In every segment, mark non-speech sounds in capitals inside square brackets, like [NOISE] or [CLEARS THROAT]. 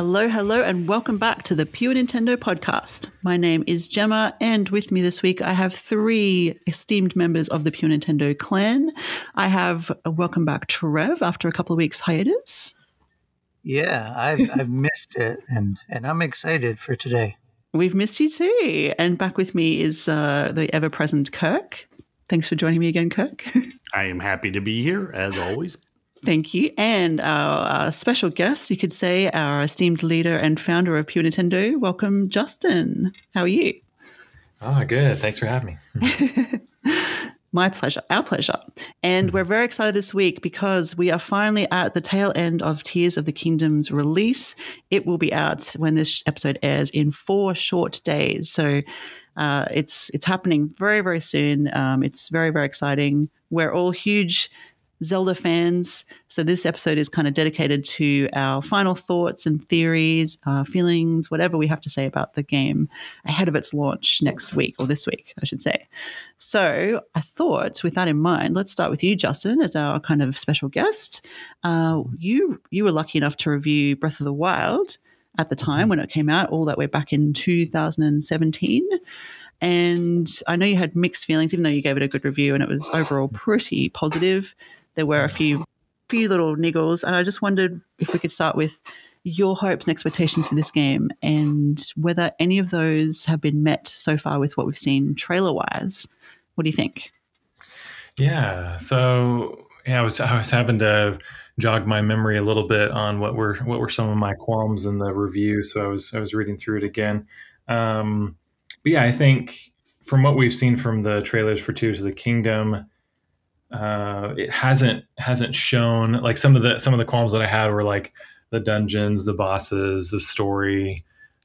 Hello, hello, and welcome back to the Pure Nintendo podcast. My name is Jemma, and with me this week I have three esteemed members of the Pure Nintendo clan. I have a welcome back Trev after a couple of weeks hiatus. Yeah, I've [LAUGHS] I've missed it, and and I'm excited for today. We've missed you too. And back with me is uh, the ever present Kirk. Thanks for joining me again, Kirk. [LAUGHS] I am happy to be here as always. Thank you. And our, our, special guest, you could say, our esteemed leader and founder of Pure Nintendo. Welcome, Justin. How are you? Ah, oh, good. Thanks for having me. [LAUGHS] My pleasure, our pleasure. And we're very excited this week because we are finally at the tail end of Tears of the Kingdom's release. It will be out when this episode airs in four short days. So uh, it's it's happening very very soon. Um, it's very very exciting. We're all huge Zelda fans. So this episode is kind of dedicated to our final thoughts and theories, uh, feelings, whatever we have to say about the game ahead of its launch next week or this week, I should say. So I thought, with that in mind, let's start with you, Justin, as our kind of special guest. Uh, you you were lucky enough to review Breath of the Wild at the time when it came out, all that way back in 2017. And I know you had mixed feelings, even though you gave it a good review and it was overall pretty positive there were a few few little niggles, and I just wondered if we could start with your hopes and expectations for this game, and whether any of those have been met so far with what we've seen trailer wise. What do you think? Yeah, so yeah, I was I was having to jog my memory a little bit on what were what were some of my qualms in the review. So I was I was reading through it again. Um, but yeah, I think from what we've seen from the trailers for Tears of the Kingdom, uh, it hasn't hasn't shown like some of the some of the qualms that I had were like the dungeons, the bosses, the story,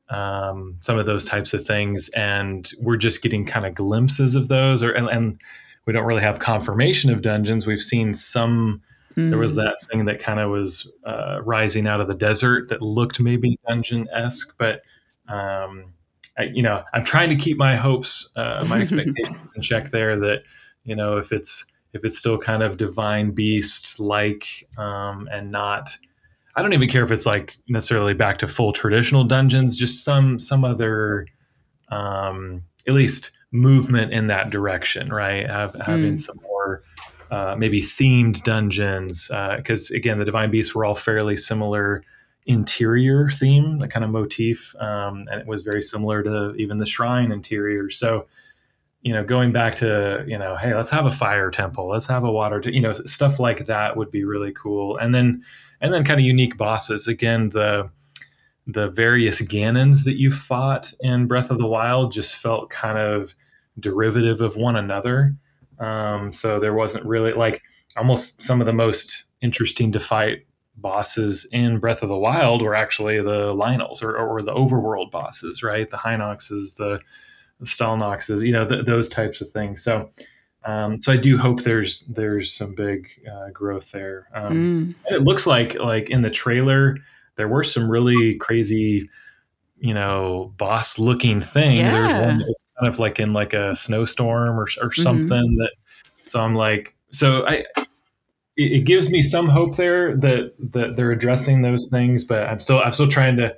um, some of those types of things, and we're just getting kind of glimpses of those, or and, and, we don't really have confirmation of dungeons. We've seen some. Mm. There was hmm. that thing that kind of was uh, rising out of the desert that looked maybe dungeon esque, but um, I, you know, I'm trying to keep my hopes, uh, my [LAUGHS] expectations in check there. That you know, if it's if it's still kind of divine beast like um, and not I don't even care if it's like necessarily back to full traditional dungeons, just some some other um, at least movement in that direction, right? Have, having mm. some more uh, maybe themed dungeons because uh, again, the divine beasts were all fairly similar interior theme, the kind of motif, um, and it was very similar to even the shrine interior. So you know, going back to, you know, hey, let's have a fire temple, let's have a water, t-, you know, stuff like that would be really cool. And then, and then kind of unique bosses. Again, the, the various Ganons that you fought in Breath of the Wild just felt kind of derivative of one another. Um, so there wasn't really like almost some of the most interesting to fight bosses in Breath of the Wild were actually the Lynels or, or the overworld bosses, right? The Hinoxes, the the Stalnoxes, you know, th- those types of things. So, um, so I do hope there's there's some big uh, growth there. Um, mm. It looks like like in the trailer there were some really crazy, you know, boss looking things. Yeah. There's one that's kind of like in like a snowstorm or or mm-hmm. something mm-hmm. that. So I'm like, so I. It, it gives me some hope there that that they're addressing those things, but I'm still I'm still trying to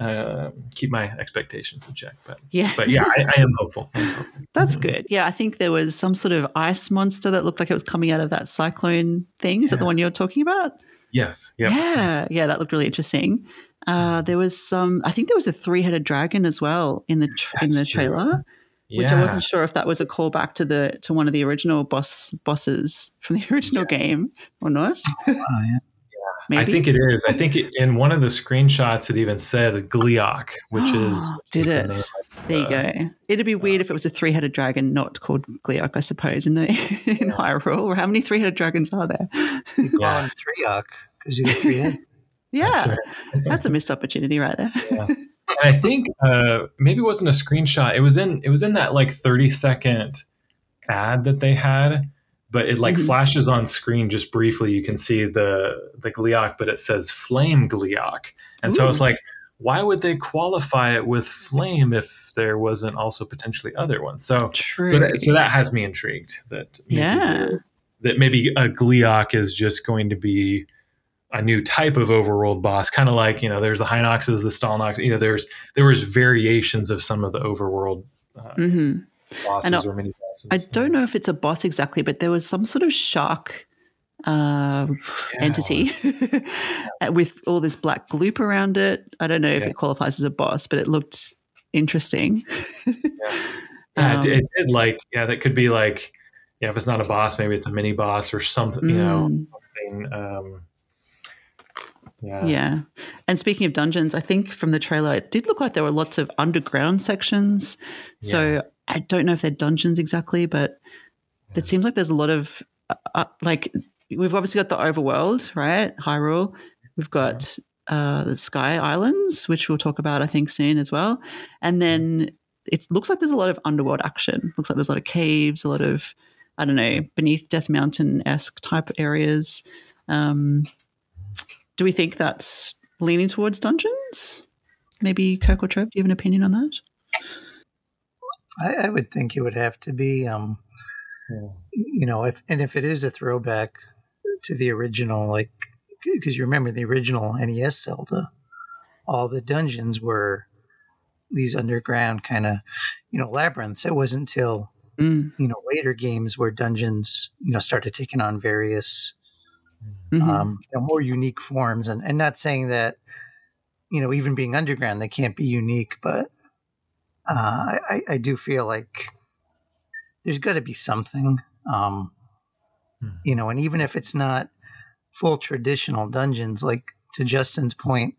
uh, keep my expectations in check. But yeah, but yeah, I, I am hopeful. That's mm-hmm. good. Yeah, I think there was some sort of ice monster that looked like it was coming out of that cyclone thing. Is yeah. that the one you're talking about? Yes. Yep. Yeah. Yeah, that looked really interesting. Uh, mm-hmm. there was some. I think there was a three-headed dragon as well in the tra- in the trailer. True. Which. I wasn't sure if that was a callback to the to one of the original boss bosses from the [LAUGHS] original yeah. game or not. [LAUGHS] Oh, yeah. Maybe? I think it is. I think it, in one of the screenshots it even said Gleeok, which [GASPS] is did it? The there you go. It'd be weird uh, if it was a three-headed dragon, not called Gleeok, I suppose, in the [LAUGHS] in yeah. Hyrule. Or how many three-headed dragons are there? You call [LAUGHS] yeah. him Threeok because you got three heads. [LAUGHS] yeah, that's, right. that's, a missed opportunity right there. Yeah. And I think uh, maybe it wasn't a screenshot. It was in it was in that like thirty second ad that they had but it like mm-hmm. flashes on screen just briefly. You can see the the Gleeok, but it says Flame Gleeok, and Ooh. so it's like, why would they qualify it with Flame if there wasn't also potentially other ones? So True. so that, so that has me intrigued. That yeah, that maybe a Gleeok is just going to be a new type of overworld boss, kind of like you know, there's the Hinoxes, the Stalnox. You know, there's there was variations of some of the overworld uh, hmm bosses or mini bosses. I don't know if it's a boss exactly, but there was some sort of shark uh, Yeah. entity [LAUGHS] with all this black gloop around it. I don't know if Yeah. it qualifies as a boss, but it looked interesting. Yeah, [LAUGHS] it, Um, it did. Like, yeah, that could be like, yeah, if it's not a boss, maybe it's a mini boss or something. You know, Mm. something. Um, yeah. Yeah. And speaking of dungeons, I think from the trailer, it did look like there were lots of underground sections. So I don't know if they're dungeons exactly, but it seems like there's a lot of, uh, uh, like, we've obviously got the overworld, right? Hyrule. We've got uh, the Sky Islands, which we'll talk about, I think, soon as well. And then it looks like there's a lot of underworld action. Looks like there's a lot of caves, a lot of, I don't know, beneath Death Mountain esque type areas. Um, do we think that's leaning towards dungeons? Maybe Kirk or Trev, do you have an opinion on that? I, I would think it would have to be, um, Yeah. you know, if and if it is a throwback to the original, like because you remember the original NES Zelda, all the dungeons were these underground kind of, you know, labyrinths. It wasn't until Mm, you know later games where dungeons, you know, started taking on various mhm. um, you know, more unique forms. And, and not saying that, you know, even being underground, they can't be unique, but uh, I, I do feel like there's got to be something, um, Hmm. you know, and even if it's not full traditional dungeons, like to Justin's point,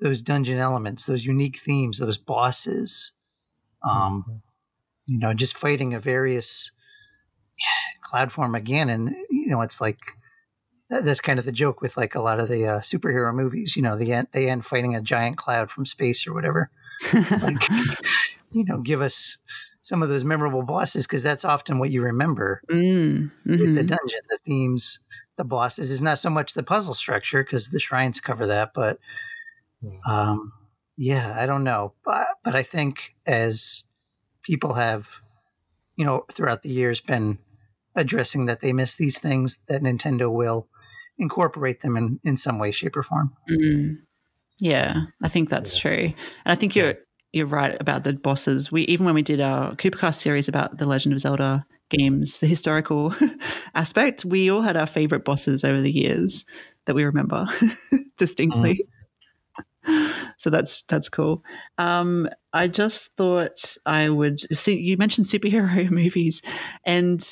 those dungeon elements, those unique themes, those bosses, um, you know, just fighting a various [SIGHS] cloud form again. And, you know, it's like, that's kind of the joke with like a lot of the uh, superhero movies. You know, they end, they end fighting a giant cloud from space or whatever. [LAUGHS] Like, you know, give us some of those memorable bosses because that's often what you remember Mm, with the mhm. dungeon, the themes, the bosses. Is not so much the puzzle structure because the shrines cover that, but Hmm. um, yeah, I don't know, but but I think as people have, you know, throughout the years been addressing that they miss these things, that Nintendo will incorporate them in in some way, shape, or form. Mm. Yeah, I think that's true. And I think you're you're right about the bosses. We even when we did our Coopercast series about the Legend of Zelda games, the historical [LAUGHS] aspect, we all had our favorite bosses over the years that we remember [LAUGHS] distinctly. So that's that's cool. Um, I just thought I would see. You mentioned superhero [LAUGHS] movies, and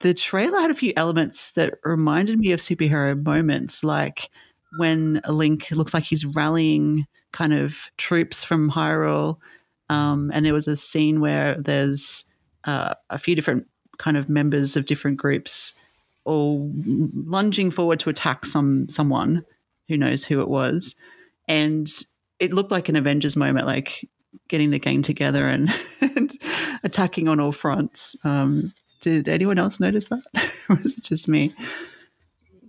the trailer had a few elements that reminded me of superhero moments, like when Link looks like he's rallying kind of troops from Hyrule. Um, and there was a scene where there's uh, a few different kind of members of different groups all lunging forward to attack some someone who knows who it was. And it looked like an Avengers moment, like getting the gang together and, [LAUGHS] and attacking on all fronts. Um, did anyone else notice that? [LAUGHS] was it just me?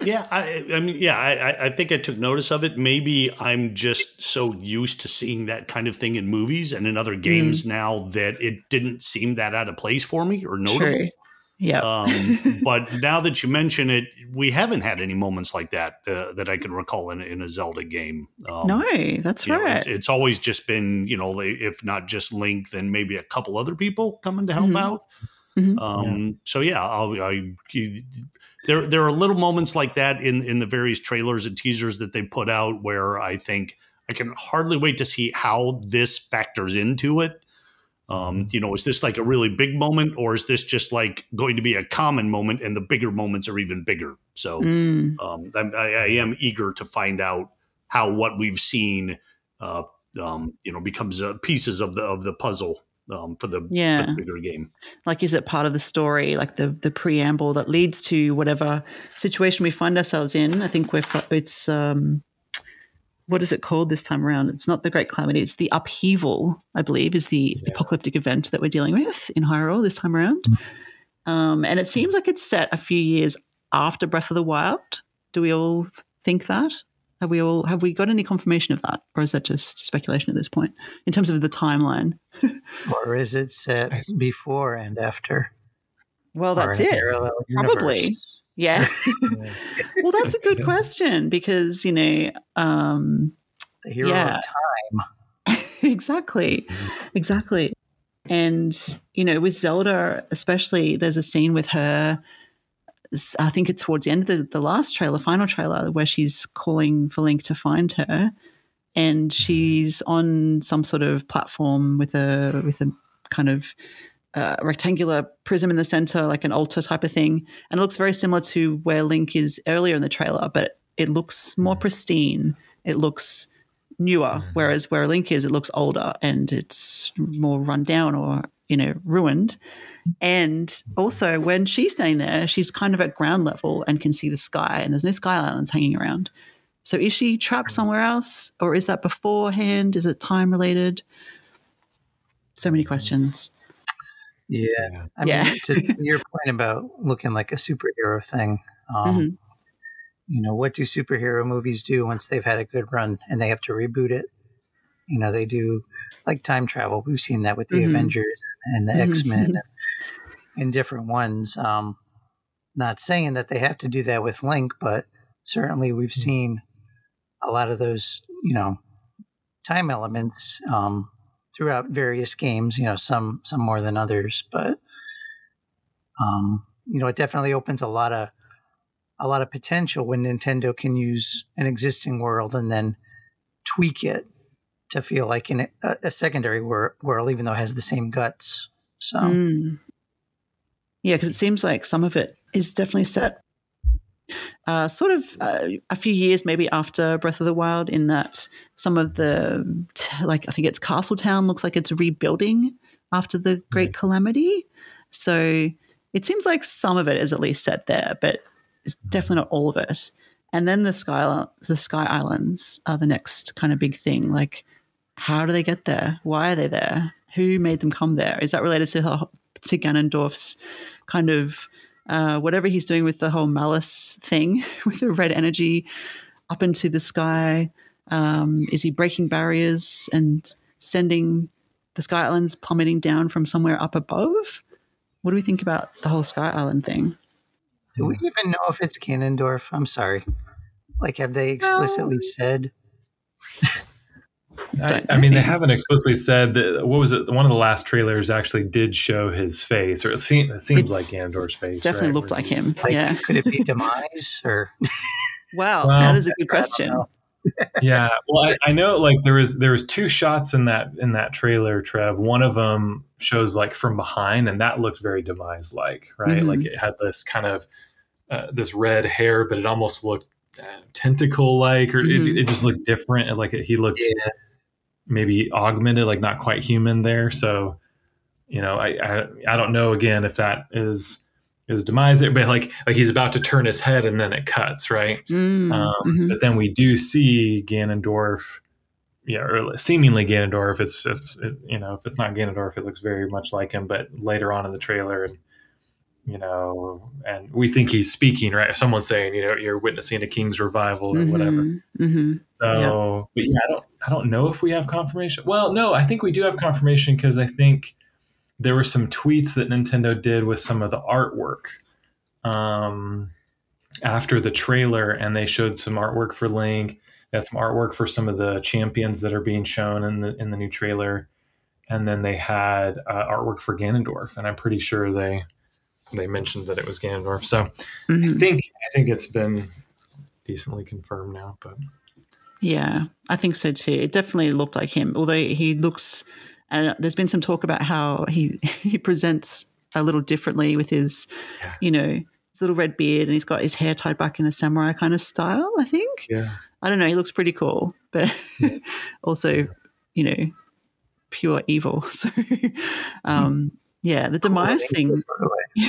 Yeah, I, I mean, yeah, I, I- think I took notice of it. Maybe I'm just so used to seeing that kind of thing in movies and in other games now that it didn't seem that out of place for me or notable. Yeah. Um, [LAUGHS] but now that you mention it, we haven't had any moments like that uh, that I can recall in, in a Zelda game. Um, no, that's you know, right. it's, it's always just been, you know, if not just Link, then maybe a couple other people coming to help Mhm. out. Mhm. Um, So yeah, I'll, I, there there are little moments like that in in the various trailers and teasers that they put out where I think I can hardly wait to see how this factors into it. Um, you know, is this like a really big moment, or is this just like going to be a common moment, and the bigger moments are even bigger? So Mm. um, I, I I am eager to find out how what we've seen, uh, um, you know, becomes uh, pieces of the of the puzzle um, for the, for Yeah. the bigger game. like is it part of the story like the the preamble that leads to whatever situation we find ourselves in? I think we're it's um what is it called this time around? It's not the great calamity it's the upheaval i believe is the apocalyptic event that we're dealing with in hyrule this time around. Um and it seems like it's set a few years after breath of the wild. Do we all think that have we all have we got any confirmation of that or is that just speculation at this point in terms of the timeline [LAUGHS] Or is it set before and after? well that's it Probably. universe? Yeah. [LAUGHS] [LAUGHS] well, that's a good question because, you know, um, the hero Yeah. of time. exactly. Exactly. And, you know, with Zelda, especially, there's a scene with her. I think it's towards the end of the, the last trailer, final trailer, where she's calling for Link to find her. And she's on some sort of platform with a with a kind of uh, rectangular prism in the center, like an altar type of thing. And it looks very similar to where Link is earlier in the trailer, but it looks more pristine. It looks newer, whereas where a Link is, it looks older and it's more run down or you know ruined. And also, when she's standing there, she's kind of at ground level and can see the sky, and there's no sky islands hanging around. So, is she trapped somewhere else, or is that beforehand? Is it time related? So many questions. Yeah. I Yeah. mean, to, [LAUGHS] your point about looking like a superhero thing, um, Mhm. You know, what do superhero movies do once they've had a good run and they have to reboot it? You know, they do like time travel. We've seen that with the Mhm. Avengers and the Mhm. X Men [LAUGHS] and different ones. Um, not saying that they have to do that with Link, but certainly we've seen a lot of those, you know, time elements um, throughout various games. You know, some some more than others, but um, you know, it definitely opens a lot of a lot of potential when Nintendo can use an existing world and then tweak it to feel like in a, a secondary wor- world, even though it has the same guts. So Mm. Yeah, because it seems like some of it is definitely set uh, sort of uh, a few years maybe after Breath of the Wild, in that some of the, t- like, I think it's Castletown looks like it's rebuilding after the Great Calamity. So it seems like some of it is at least set there, but it's definitely not all of it. And then the Sky, the Sky Islands are the next kind of big thing. Like, how do they get there? Why are they there? Who made them come there? Is that related to to Ganondorf's kind of uh, whatever he's doing with the whole malice thing [LAUGHS] with the red energy up into the sky? Um, is he breaking barriers and sending the Sky Islands plummeting down from somewhere up above? What do we think about the whole Sky Island thing? Do we hmm. even know if it's Ganondorf? I'm sorry. Like, have they explicitly said? I, I mean, they haven't explicitly said that. What was it? One of the last trailers actually did show his face, or it, seemed, it seems like Ganondorf's face. Definitely right, looked where like him. Like, yeah. could it be [LAUGHS] demise or? Wow, Well, that is a good I don't question. Yeah well I, [LAUGHS] I know like there was there was two shots in that in that trailer trev one of them shows like from behind and that looked very demise like right Mhm. like it had this kind of uh, this red hair but it almost looked uh, tentacle like or Mhm. it, it just looked different and like he looked Yeah. maybe augmented like not quite human there so you know i i, I don't know again if that is is demise there but like like he's about to turn his head and then it cuts right Mm, um, mhm. but then we do see Ganondorf, yeah, or seemingly Ganondorf. It's it's it, you know if it's not Ganondorf, it looks very much like him. But later on in the trailer, and you know, and we think he's speaking, right? Someone's saying, you know, you're witnessing a king's revival or whatever. Mhm, mhm. So, but yeah, I don't I don't know if we have confirmation. Well, no, I think we do have confirmation because I think there were some tweets that Nintendo did with some of the artwork. Um, after the trailer and they showed some artwork for Link. They had some artwork for some of the champions that are being shown in the in the new trailer, and then they had uh, artwork for Ganondorf. And I'm pretty sure they they mentioned that it was Ganondorf. So I Mhm. think I think it's been decently confirmed now. But Yeah, I think so too. It definitely looked like him, although he looks. And there's been some talk about how he [LAUGHS] he presents a little differently with his, Yeah. you know, his little red beard, and he's got his hair tied back in a samurai kind of style. I think. yeah, I don't know. He looks pretty cool, but [LAUGHS] also, you know, pure evil. [LAUGHS] So, um, yeah, the demise thing. The way.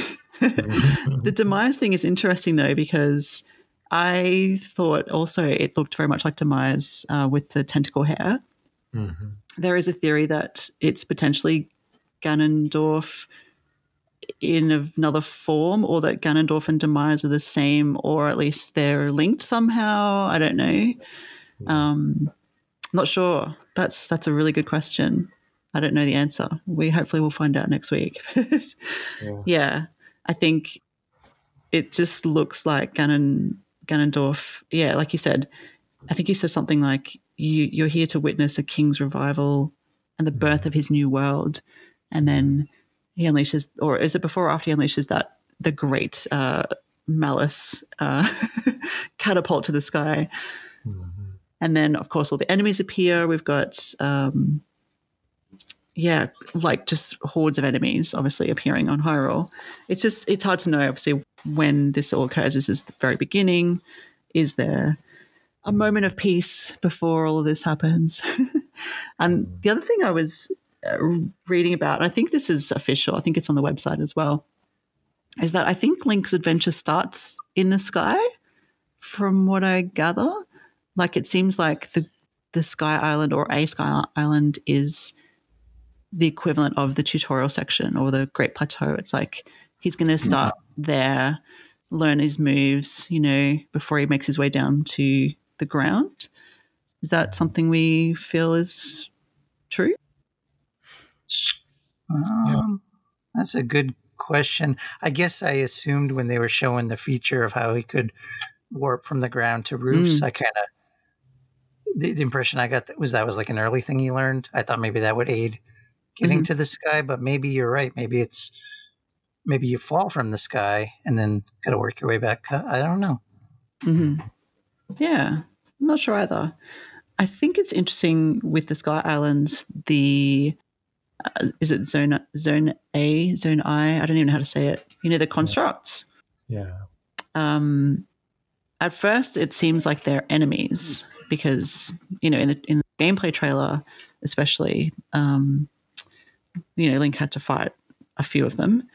the demise thing is interesting though because I thought also it looked very much like demise uh, with the tentacle hair. Mhm. There is a theory that it's potentially Ganondorf in another form, or that Ganondorf and demise are the same, or at least they're linked somehow. I don't know. Um, not sure. That's that's a really good question. I don't know the answer. We hopefully will find out next week. [LAUGHS] Yeah. yeah, I think it just looks like Ganon Ganondorf. Yeah, like you said, I think he says something like, "You you're here to witness a king's revival and the birth of his new world," and then he unleashes, or is it before or after he unleashes that the great uh, malice uh, [LAUGHS] catapult to the sky? Mhm. and then of course all the enemies appear. We've got um yeah like just hordes of enemies obviously appearing on hyrule. It's just it's hard to know obviously when this all occurs. This is the very beginning. Is there a moment of peace before all of this happens [LAUGHS] and the other thing i was uh, reading about i think this is official i think it's on the website as well is that i think link's adventure starts in the sky from what i gather like it seems like the the Sky Island or a Sky Island is the equivalent of the tutorial section or the Great Plateau. It's like he's going to start there, learn his moves, you know, before he makes his way down to the ground. Is that something we feel is true? Um, That's a good question. I guess I assumed when they were showing the feature of how he could warp from the ground to roofs, I kind of the, the impression I got that was that was like an early thing he learned. I thought maybe that would aid getting Mhm. to the sky, but maybe you're right. Maybe it's maybe you fall from the sky and then got to work your way back. I don't know. hmm Yeah, I'm not sure either. I think it's interesting with the Sky Islands. The uh, is it zone zone A, zone I? I don't even know how to say it. You know the constructs. Yeah. Um, at first, it seems like they're enemies because you know in the in the gameplay trailer, especially, um, you know Link had to fight a few of them.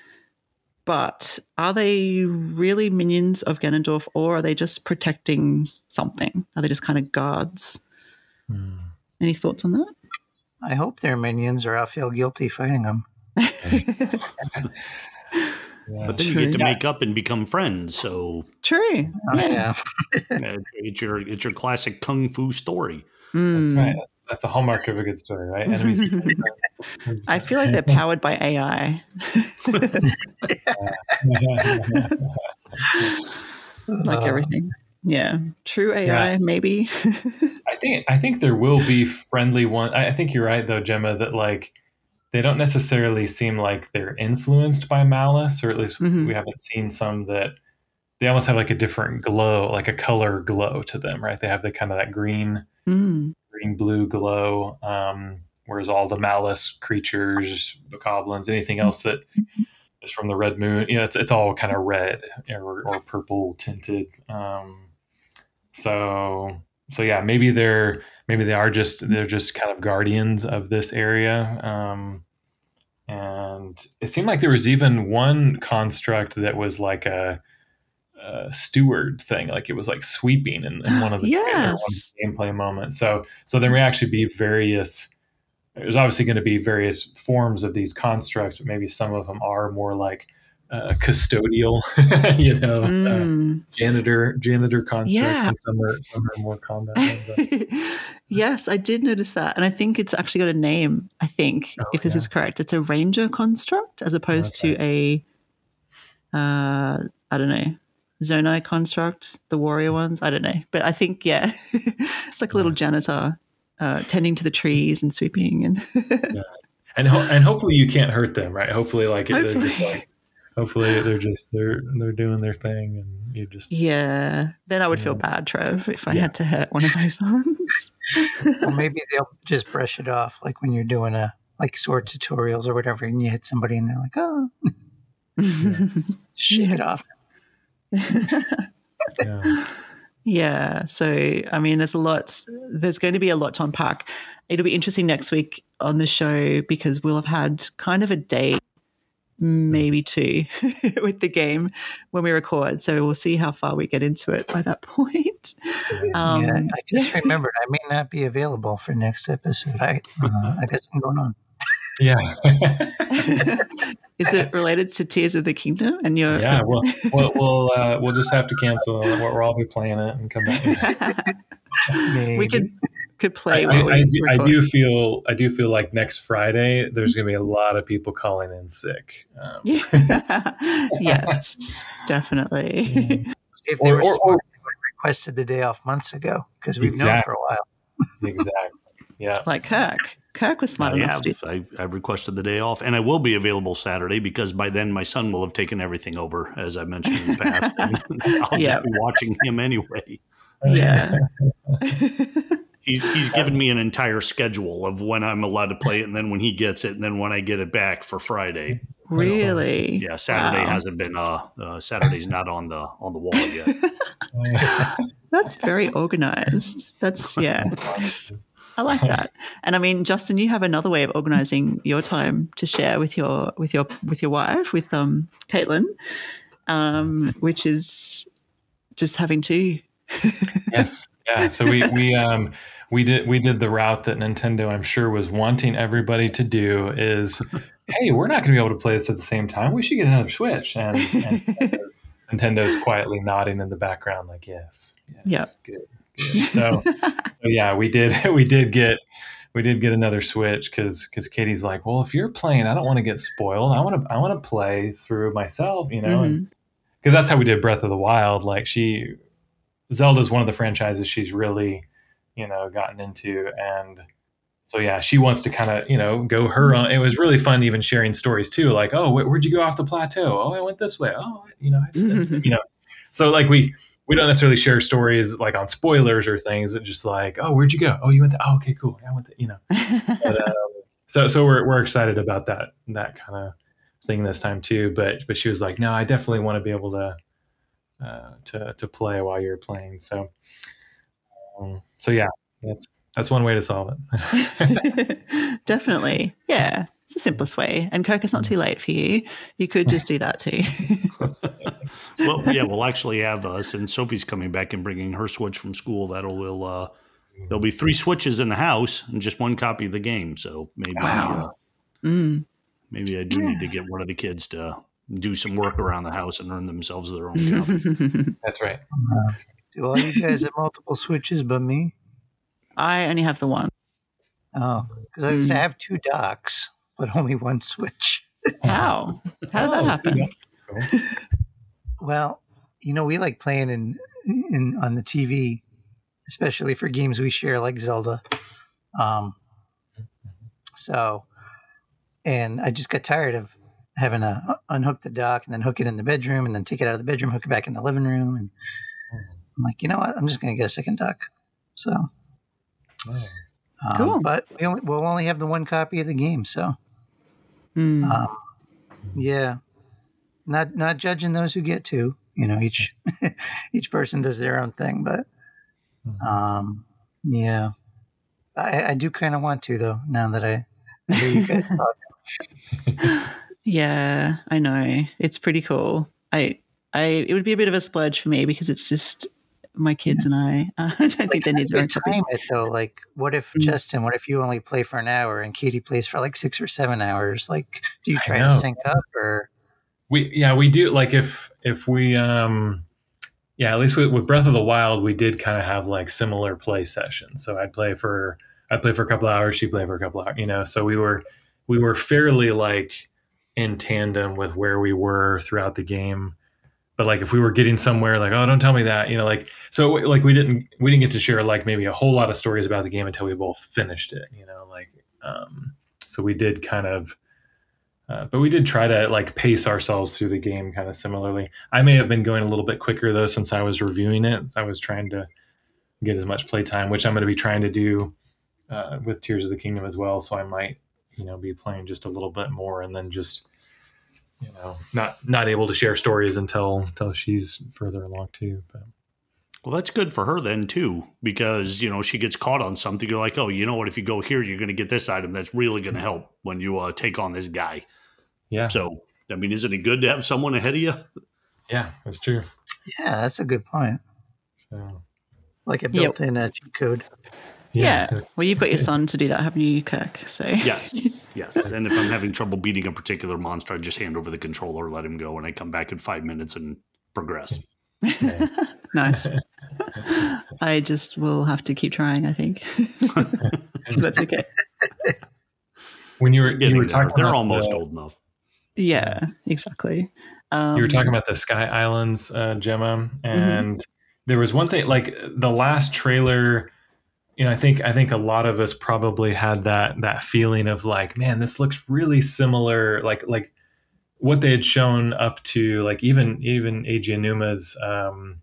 But are they really minions of Ganondorf, or are they just protecting something? Are they just kind of guards? Hmm. Any thoughts on that? I hope they're minions, or I'll feel guilty fighting them. Yeah. [LAUGHS] But then you get to make up and become friends. So True. Oh, Yeah. yeah. [LAUGHS] it's your it's your classic kung fu story. That's Mm. right. That's a hallmark of a good story, right? [LAUGHS] Enemies. I feel like they're powered by AI. [LAUGHS] like Uh, everything. Yeah, true AI, Yeah. maybe. I think I think there will be friendly one. I I think you're right though, Jemma. That like they don't necessarily seem like they're influenced by malice, or at least Mhm. we haven't seen some that they almost have like a different glow, like a color glow to them, right? They have the kind of that green, Mm. Green blue glow. Um, whereas all the malice creatures, the goblins, anything else that is from the red moon, you know, it's it's all kind of red or, or purple tinted. Um, so so yeah, maybe they're maybe they are just they're just kind of guardians of this area. Um, and it seemed like there was even one construct that was like a, a steward thing, like it was like sweeping in, in one of the [GASPS] trailer, one Yes. gameplay moments. So so there may actually be various. There's obviously going to be various forms of these constructs, but maybe some of them are more like uh, custodial, [LAUGHS] you know, uh, Mm. janitor janitor constructs, Yeah. and some are some are more combat. ones. [LAUGHS] yes, I did notice that. And I think it's actually got a name, I think, Oh, if this yeah. is correct. It's a ranger construct as opposed Okay. to a, uh, I don't know, Zonai construct, the warrior ones. I don't know. But I think, yeah, [LAUGHS] it's like a little janitor uh, tending to the trees and sweeping. And [LAUGHS] and ho- and hopefully you can't hurt them, right? Hopefully, like they're just Hopefully. like, hopefully they're just they're they're doing their thing, and you just yeah, then I would feel Yeah. bad, Trev, if I Yeah. had to hurt one of those [LAUGHS] ones. Well, maybe they'll just brush it off, like when you're doing a like sword tutorials or whatever, and you hit somebody and they're like, "Oh, shake it off." Yeah. Yeah. So, I mean, there's a lot, there's going to be a lot to unpack. It'll be interesting next week on the show because we'll have had kind of a day, maybe two, [LAUGHS] with the game when we record. So we'll see how far we get into it by that [LAUGHS] point. Um, yeah, I just remembered I may not be available for next episode. I uh, I got something going on. Yeah, [LAUGHS] Is it related to Tears of the Kingdom? And you're. yeah. Well, we'll we'll, uh, we'll just have to cancel. We'll, we'll all be playing it and come back. [LAUGHS] we could could play. I, I, I, do, I, do, feel I do feel like next Friday there's going to be a lot of people calling in sick. Um. [LAUGHS] yes, definitely. Mm-hmm. If they or, were or, or, requested the day off months ago because we've exactly. known for a while. exactly. Yeah. Like Kirk. Kirk was smart I enough have. to do. I've, I've, requested the day off, and I will be available Saturday because by then my son will have taken everything over, as I mentioned in the past, and [LAUGHS] I'll just be watching him anyway. Yeah. [LAUGHS] he's he's given me an entire schedule of when I'm allowed to play it, and then when he gets it, and then when I get it back for Friday. Really? yeah, Saturday wow. hasn't been. Uh, uh, Saturday's not on the on the wall yet. [LAUGHS] That's very organized. That's yeah. I like that. And I mean, Justin, you have another way of organizing your time to share with your with your with your wife, with um Caitlin, um, which is just having two. [LAUGHS] yes. Yeah. So we we um we did we did the route that Nintendo I'm sure was wanting everybody to do is hey, we're not going to be able to play this at the same time. We should get another Switch. And, and [LAUGHS] Nintendo's quietly nodding in the background, like, yes, yes yeah, good, good. So, so, yeah, we did [LAUGHS] we did get we did get another Switch because because Katie's like, well, if you're playing, I don't want to get spoiled. I want to I want to play through myself, you know, because mm-hmm. that's how we did Breath of the Wild. Like she, Zelda's one of the franchises she's really, you know, gotten into and so yeah, she wants to kind of you know go her own. It was really fun even sharing stories too, like oh where'd you go off the plateau? Oh I went this way. Oh you know you know. So like we we don't necessarily share stories like on spoilers or things, but just like oh where'd you go? Oh you went to oh okay cool I went to you know. [LAUGHS] but, um, so so we're we're excited about that that kind of thing this time too. But but she was like no I definitely want to be able to uh, to to play while you're playing. So um, so yeah that's that's one way to solve it. [LAUGHS] [LAUGHS] Definitely. Yeah. It's the simplest way. And Kirk is not too late for you. You could just do that too. [LAUGHS] well, yeah, we'll actually have, uh, since Sophie's coming back and bringing her Switch from school, that'll, will, uh, there'll be three Switches in the house and just one copy of the game. So maybe, wow. uh, mm. maybe I do yeah. need to get one of the kids to do some work around the house and earn themselves their own copy. [LAUGHS] That's right. Do all you guys have multiple Switches but me? I only have the one. Oh, because mm. I have two docks, but only one switch. How? How did that oh, happen? [LAUGHS] well, you know, we like playing in in on the TV, especially for games we share like Zelda. Um, so, and I just got tired of having to unhook the dock and then hook it in the bedroom and then take it out of the bedroom, hook it back in the living room, and I'm like, you know what? I'm just going to get a second dock. So um, cool. But we only, we'll only have the one copy of the game, so. Mm. Um, yeah. Not not judging those who get to. You know, each [LAUGHS] each person does their own thing, but hmm. um, yeah. I, I do kind of want to though. Now that I, I hear you guys talk. [LAUGHS] [LAUGHS] yeah, I know. It's pretty cool. I I it would be a bit of a splurge for me because it's just my kids yeah. and I. Uh, [LAUGHS] I don't like, think they need their time it though. Like, what if mm-hmm. Justin? What if you only play for an hour and Katie plays for like six or seven hours? Like, do you try to sync up or? We yeah we do like if if we um yeah at least with, with Breath of the Wild we did kind of have like similar play sessions. So I'd play for I'd play for a couple hours, she'd play for a couple hours, you know. So we were we were fairly like in tandem with where we were throughout the game but like if we were getting somewhere like oh don't tell me that you know like so like we didn't we didn't get to share like maybe a whole lot of stories about the game until we both finished it you know like um so we did kind of uh, but we did try to like pace ourselves through the game kind of similarly. I may have been going a little bit quicker though since i was reviewing it. I was trying to get as much play time which i'm going to be trying to do uh, with tears of the kingdom as well so i might you know be playing just a little bit more and then just you know not not able to share stories until until she's further along too but. Well that's good for her then too because you know she gets caught on something. You're like oh you know what? If you go here you're going to get this item that's really going to help when you uh, take on this guy. Yeah. So i mean isn't it good to have someone ahead of you? Yeah that's true. Yeah that's a good point. So. Like a built-in yep. uh, cheat code yeah. yeah. Well, you've got your son to do that, haven't you, Kirk? So yes, [LAUGHS] yes. And if I'm having trouble beating a particular monster, I just hand over the controller, let him go, and I come back in five minutes and progress. [LAUGHS] nice. [LAUGHS] I just will have to keep trying. I think that's okay. When you were, Getting you were talking, they're about almost the- old enough. Yeah, exactly. Um, you were talking about the Sky Islands, uh, Jemma, and there was one thing like the last trailer. You know, I think I think a lot of us probably had that that feeling of like, man, this looks really similar. Like like what they had shown up to like even even Eiji Aonuma's um,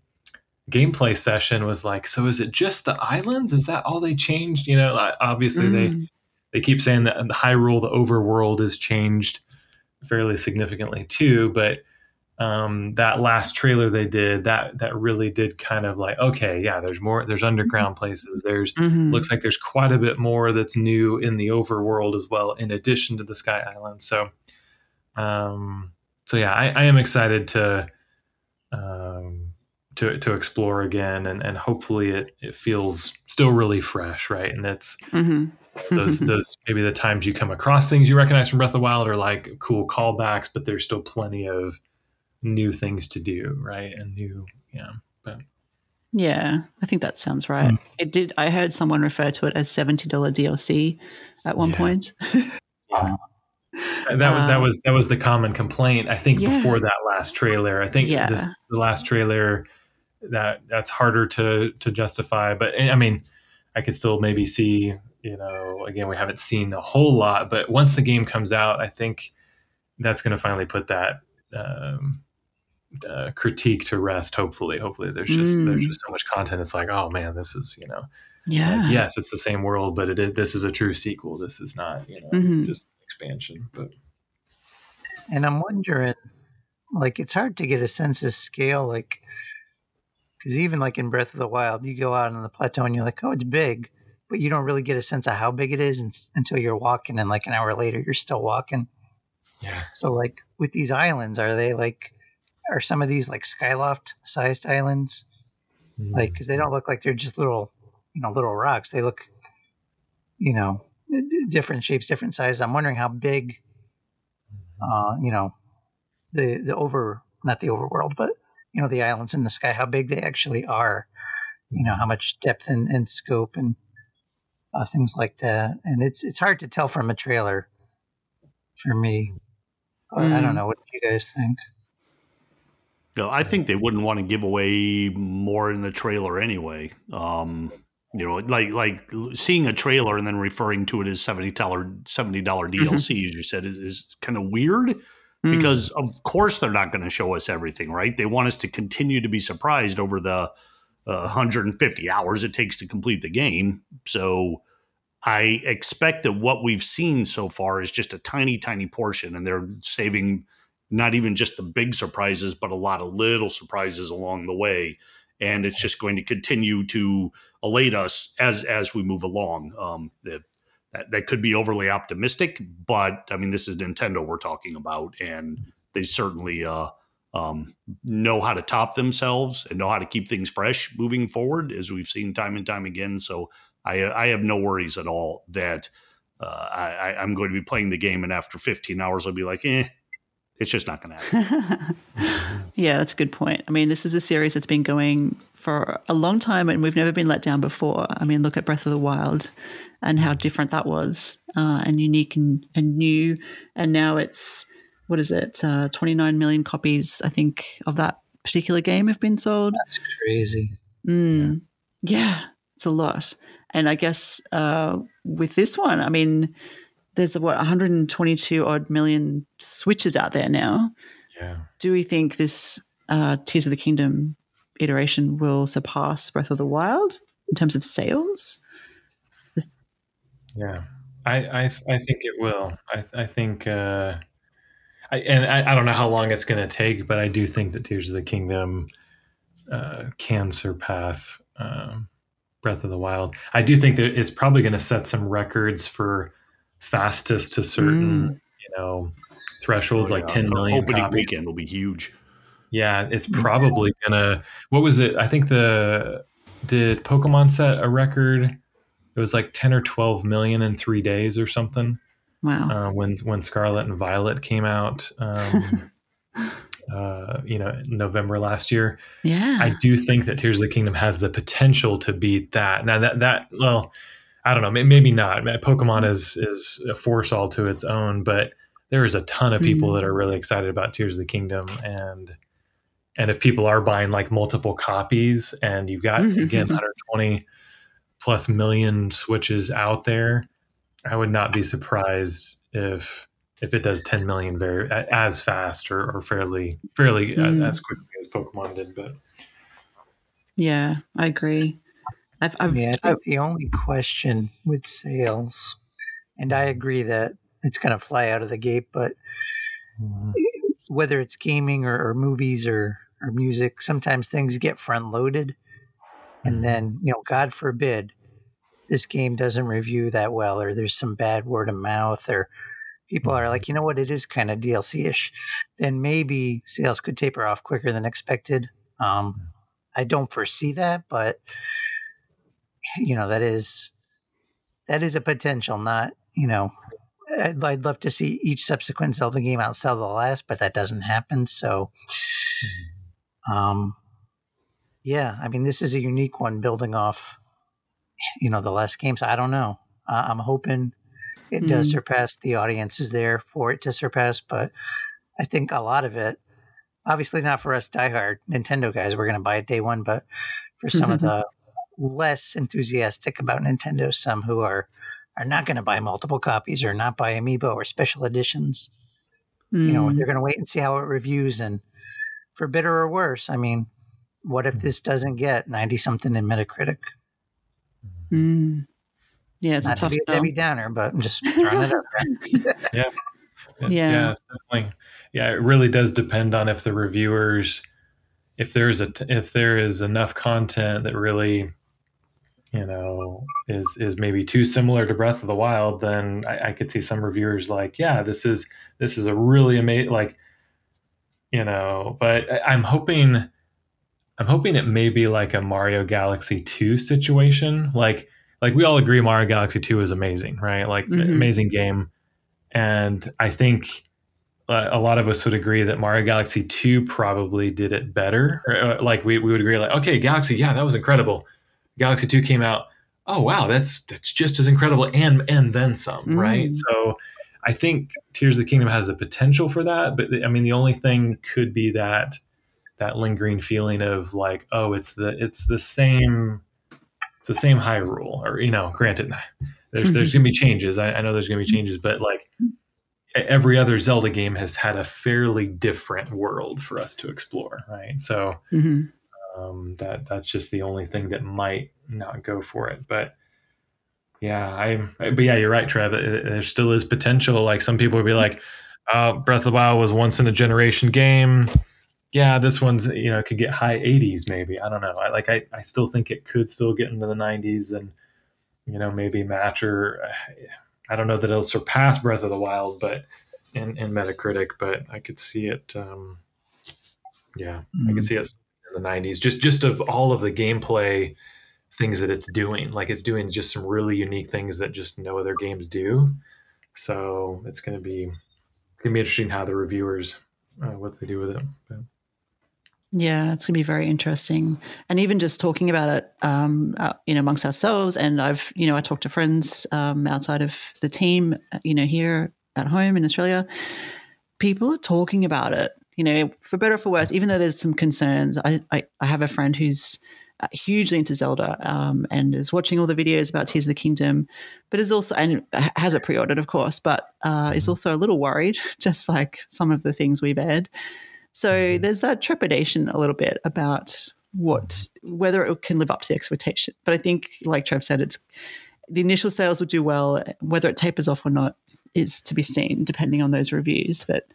gameplay session was like, so is it just the islands? Is that all they changed? You know, like, obviously they mm, they keep saying that the Hyrule, the overworld, has changed fairly significantly too. But um, that last trailer they did, that that really did kind of like, okay, yeah, there's more. There's underground places. There's mhm. looks like there's quite a bit more that's new in the overworld as well, in addition to the Sky Island. So, um, so yeah, I, I am excited to um, to to explore again, and and hopefully it it feels still really fresh, right? And it's Mhm. those [LAUGHS] those maybe the times you come across things you recognize from Breath of the Wild are like cool callbacks, but there's still plenty of new things to do, right? And new, yeah. But Yeah, I think that sounds right. Mm. It did. I heard someone refer to it as seventy dollar DLC at one Yeah. point. [LAUGHS] Uh, that was that Uh, was that was the common complaint. I think Yeah. before that last trailer. I think Yeah. this the last trailer that that's harder to to justify. But I mean, I could still maybe see. You know, again, we haven't seen a whole lot, but once the game comes out, I think that's going to finally put that um, uh, critique to rest. Hopefully, hopefully there's just there's Mm. just so much content. It's like, oh man, this is you know, yeah. like, yes, it's the same world, but it is, this is a true sequel. This is not you know Mhm. just expansion. But and I'm wondering, like, it's hard to get a sense of scale, like, because even like in Breath of the Wild, you go out on the plateau and you're like, oh, it's big, but you don't really get a sense of how big it is un- until you're walking, and like an hour later, you're still walking. yeah, So, like, with these islands, are they like, are some of these like Skyloft sized islands? Like, because they don't look like they're just little, you know, little rocks. They look, you know, d- different shapes, different sizes. I'm wondering how big, uh, you know, the the over not the overworld, but you know, the islands in the sky, how big they actually are. You know, how much depth and, and scope and uh, things like that. And it's it's hard to tell from a trailer for me. But I Mm. don't know. What do you guys think? I think they wouldn't want to give away more in the trailer anyway. Um, you know, like like seeing a trailer and then referring to it as seventy dollar seventy dollar DLC, as you said, is, is kind of weird Mm. because of course they're not going to show us everything, right? They want us to continue to be surprised over the uh, 150 hours it takes to complete the game. So I expect that what we've seen so far is just a tiny, tiny portion, and they're saving not even just the big surprises, but a lot of little surprises along the way. And it's just going to continue to elate us as as we move along. Um, that that, could be overly optimistic, but I mean, this is Nintendo we're talking about, and they certainly uh, um, know how to top themselves and know how to keep things fresh moving forward, as we've seen time and time again. So I, I have no worries at all that uh, I- I'm going to be playing the game, and after 15 hours, I'll be like, eh, it's just not going to happen. [LAUGHS] yeah, that's a good point. I mean, this is a series that's been going for a long time and we've never been let down before. I mean, look at Breath of the Wild and how different that was uh, and unique and, and new. And now it's, what is it, uh, 29 million copies, I think, of that particular game have been sold. That's crazy. Mm. Yeah. it's a lot. And I guess uh, with this one, I mean, there's what 122 odd million switches out there now. yeah. Do we think this uh, Tears of the Kingdom iteration will surpass Breath of the Wild in terms of sales? This, Yeah, I, I, I think it will. I, I think, uh, I, and I, I don't know how long it's going to take, but I do think that Tears of the Kingdom uh, can surpass um, Breath of the Wild. I do think that it's probably going to set some records for fastest to certain, you know, thresholds, Oh, like yeah. 10 million Opening copies. weekend will be huge. Yeah, it's probably gonna. What was it? I think the did Pokemon set a record? It was like ten or twelve million in three days or something. wow. Uh, when when Scarlet and Violet came out, um, [LAUGHS] uh, you know, November last year. Yeah. I do think that Tears of the Kingdom has the potential to beat that. Now that that well, I don't know, maybe not. Pokemon is is a force all to its own, but there is a ton of people mm. that are really excited about Tears of the Kingdom and and if people are buying like multiple copies and you've got [LAUGHS] again 120 plus million switches out there, I would not be surprised if if it does 10 million very as fast or, or fairly fairly mm. as quickly as Pokemon did. But yeah, I agree. I've, I've, yeah, I think I've, the only question with sales, and I agree that it's going to fly out of the gate, but mm-hmm. whether it's gaming or, or movies or or music, sometimes things get front loaded. And mm-hmm. then, you know, God forbid this game doesn't review that well, or there's some bad word of mouth, or people are like, mm-hmm. you know what, it is kind of DLC ish. Then maybe sales could taper off quicker than expected. Um, I don't foresee that, but you know, that is that is a potential, not, you know, I'd, I'd, love to see each subsequent Zelda game outsell the last, but that doesn't happen. So, mm-hmm. Um, yeah, I mean, this is a unique one building off, you know, the last games. I don't know. Uh, I'm hoping it mm. does surpass. The audience is there for it to surpass, but I think a lot of it, obviously not for us diehard Nintendo guys, we're going to buy it day one, but for some of the less enthusiastic about Nintendo, some who are are not going to buy multiple copies or not buy amiibo or special editions. Mm. You know, mm. they're going to wait and see how it reviews and for better or worse. I mean, what if this doesn't get 90 something in Metacritic? Mm. Yeah, it's Not a tough to be a Debbie Downer, but I'm just throwing it out there. [LAUGHS] yeah. It's, yeah. Yeah, definitely. Yeah, it really does depend on if the reviewers, if there's a, if there is enough content that really, you know, is is maybe too similar to Breath of the Wild, then I, I could see some reviewers like, yeah, this is this is a really amazing, like you know, but I'm hoping I'm hoping it may be like a Mario Galaxy 2 situation. Like like we all agree Mario Galaxy 2 is amazing, right? Like mm-hmm. amazing game. And I think uh, a lot of us would agree that Mario Galaxy 2 probably did it better. Uh, like we, we would agree like okay, Galaxy, yeah, that was incredible. Galaxy 2 came out, oh wow, that's that's just as incredible and and then some, mm. right? So I think Tears of the Kingdom has the potential for that, but I mean, the only thing could be that that lingering feeling of like, oh, it's the it's the same it's the same Hyrule, or you know, granted, there's there's gonna be [LAUGHS] changes. I, I know there's gonna be changes, but like every other Zelda game has had a fairly different world for us to explore, right? So mm-hmm. Um, that that's just the only thing that might not go for it, but yeah, I. But yeah, you're right, Trev. there still is potential. Like some people would be like, uh, "Breath of the Wild was once in a generation game." Yeah, this one's you know could get high 80s maybe. I don't know. I like I, I still think it could still get into the 90s and you know maybe match or I don't know that it'll surpass Breath of the Wild, but in, in Metacritic, but I could see it. Um, yeah, mm-hmm. I could see it the 90s. Just just of all of the gameplay things that it's doing. Like it's doing just some really unique things that just no other games do. So it's going to be going to be interesting how the reviewers uh, what they do with it. But. Yeah, it's going to be very interesting, and even just talking about it, um, uh, you know, amongst ourselves. And I've, you know, I talked to friends um, outside of the team, you know, here at home in Australia. People are talking about it, you know, for better or for worse. Even though there's some concerns, I, I, I have a friend who's uh, hugely into Zelda um, and is watching all the videos about Tears of the Kingdom, but is also and has it pre-ordered, of course, but uh, is mm-hmm. also a little worried, [LAUGHS] just like some of the things we've aired. So mm-hmm. there's that trepidation a little bit about what whether it can live up to the expectation. But I think, like Trev said, it's the initial sales will do well. Whether it tapers off or not is to be seen, depending on those reviews. But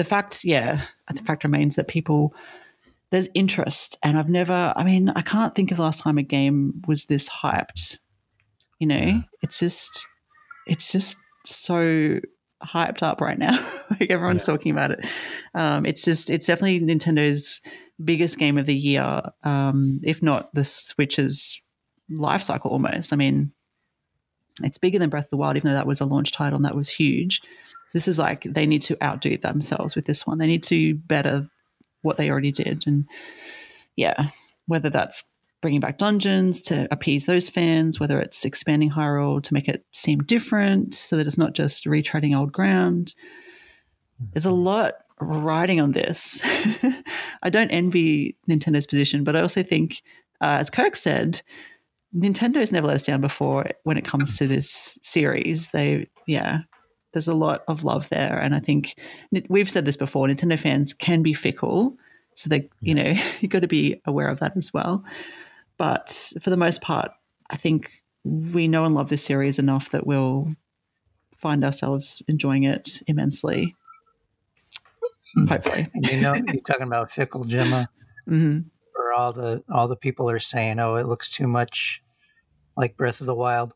the fact, yeah, the fact remains that people there's interest. And I've never, I mean, I can't think of the last time a game was this hyped. You know, yeah. it's just, it's just so hyped up right now. [LAUGHS] like everyone's yeah. talking about it. Um, it's just, it's definitely Nintendo's biggest game of the year, um, if not the Switch's life cycle almost. I mean, it's bigger than Breath of the Wild, even though that was a launch title and that was huge. This is like they need to outdo themselves with this one. They need to better what they already did. And yeah, whether that's bringing back dungeons to appease those fans, whether it's expanding Hyrule to make it seem different so that it's not just retreading old ground. There's a lot riding on this. [LAUGHS] I don't envy Nintendo's position, but I also think, uh, as Kirk said, Nintendo's never let us down before when it comes to this series. They, yeah, there's a lot of love there. And I think we've said this before Nintendo fans can be fickle. So they, you know, [LAUGHS] you've got to be aware of that as well. But for the most part, I think we know and love this series enough that we'll find ourselves enjoying it immensely. Hmm. Hopefully, and you know, you're talking about fickle, Jemma. Mm-hmm. Or all the all the people are saying, "Oh, it looks too much like Breath of the Wild."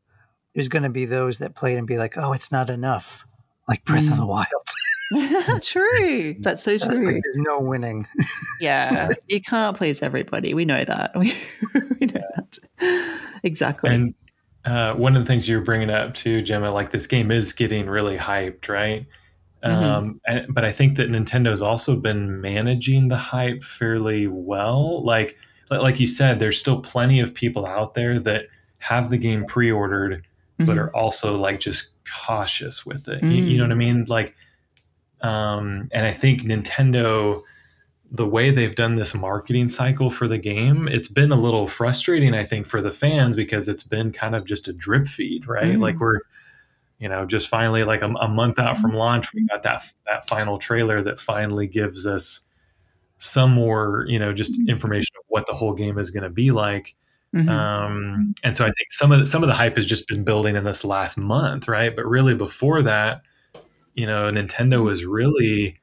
There's going to be those that play it and be like, "Oh, it's not enough," like Breath mm. of the mm. Wild. [LAUGHS] [LAUGHS] true. That's so true. Like there's no winning. [LAUGHS] yeah, you can't please everybody. We know that. We, we know that exactly. And uh, one of the things you're bringing up too, Jemma, like this game is getting really hyped, right? Mm-hmm. Um, and, but I think that Nintendo's also been managing the hype fairly well. Like, like you said, there's still plenty of people out there that have the game pre-ordered, mm-hmm. but are also like just cautious with it. Mm. You, you, know what I mean? Like, um, and I think Nintendo, the way they've done this marketing cycle for the game, it's been a little frustrating, I think, for the fans because it's been kind of just a drip feed, right? Mm. Like we're you know, just finally like a, a, month out from launch, we got that that final trailer that finally gives us some more, you know, just information of what the whole game is going to be like. Mm-hmm. Um, and so I think some of the, some of the hype has just been building in this last month, right? But really before that, you know, Nintendo was really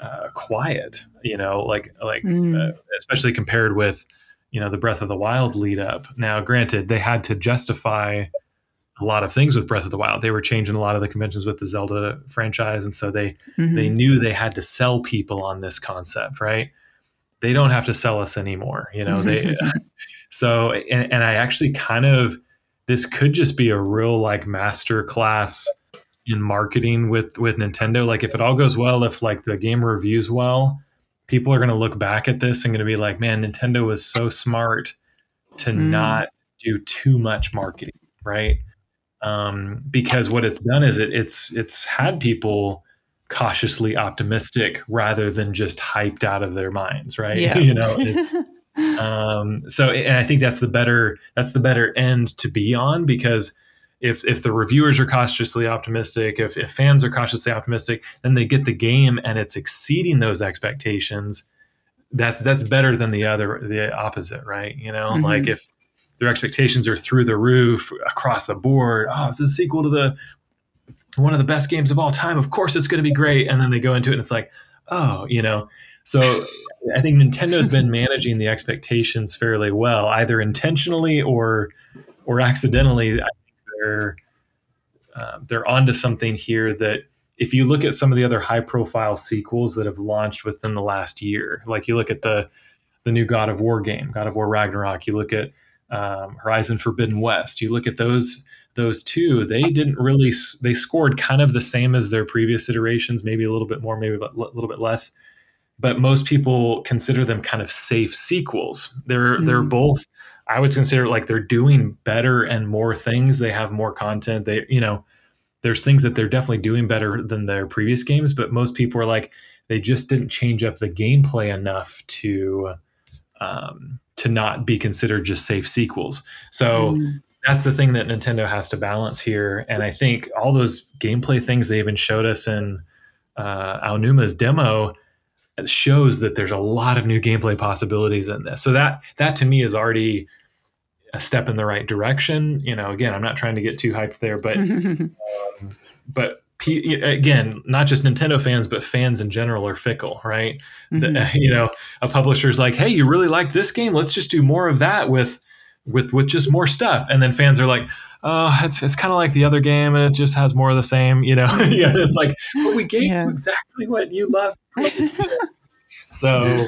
uh, quiet, you know, like like mm. uh, especially compared with you know the Breath of the Wild lead up. Now, granted, they had to justify a lot of things with Breath of the Wild. They were changing a lot of the conventions with the Zelda franchise, and so they mm-hmm. they knew they had to sell people on this concept, right? They don't have to sell us anymore, you know. They [LAUGHS] [LAUGHS] so and, and I actually kind of this could just be a real like master class in marketing with with Nintendo. Like if it all goes well, if like the game reviews well, people are going to look back at this and going to be like, man, Nintendo was so smart to mm. not do too much marketing, right? um, because what it's done is it, it's it's had people cautiously optimistic rather than just hyped out of their minds, right? [LAUGHS] Yeah. you know, it's [LAUGHS] um, so and I think that's the better that's the better end to be on because if if the reviewers are cautiously optimistic, if, if fans are cautiously optimistic, then they get the game and it's exceeding those expectations. That's that's better than the other the opposite, right? You know, mm-hmm. like if their expectations are through the roof across the board. Oh, it's a sequel to the one of the best games of all time. Of course, it's going to be great. And then they go into it, and it's like, oh, you know. So I think Nintendo's been managing the expectations fairly well, either intentionally or or accidentally. I think they're uh, they're onto something here that if you look at some of the other high profile sequels that have launched within the last year, like you look at the the new God of War game, God of War Ragnarok, you look at um, Horizon Forbidden West. You look at those those two; they didn't really they scored kind of the same as their previous iterations, maybe a little bit more, maybe a little bit less. But most people consider them kind of safe sequels. They're mm. they're both. I would consider like they're doing better and more things. They have more content. They you know there's things that they're definitely doing better than their previous games. But most people are like they just didn't change up the gameplay enough to um, to not be considered just safe sequels. So mm. that's the thing that Nintendo has to balance here. And I think all those gameplay things they even showed us in uh, Aonuma's demo shows that there's a lot of new gameplay possibilities in this. So that that to me is already a step in the right direction. You know, again, I'm not trying to get too hyped there, but [LAUGHS] um, but again, not just Nintendo fans, but fans in general are fickle, right? Mm-hmm. The, [LAUGHS] you know, a publisher's like, "Hey, you really like this game? Let's just do more of that with with with just more stuff." And then fans are like, "Oh, it's it's kind of like the other game, and it just has more of the same." You know, [LAUGHS] yeah, it's like, "But we gave yeah. you exactly what you love." [LAUGHS] so,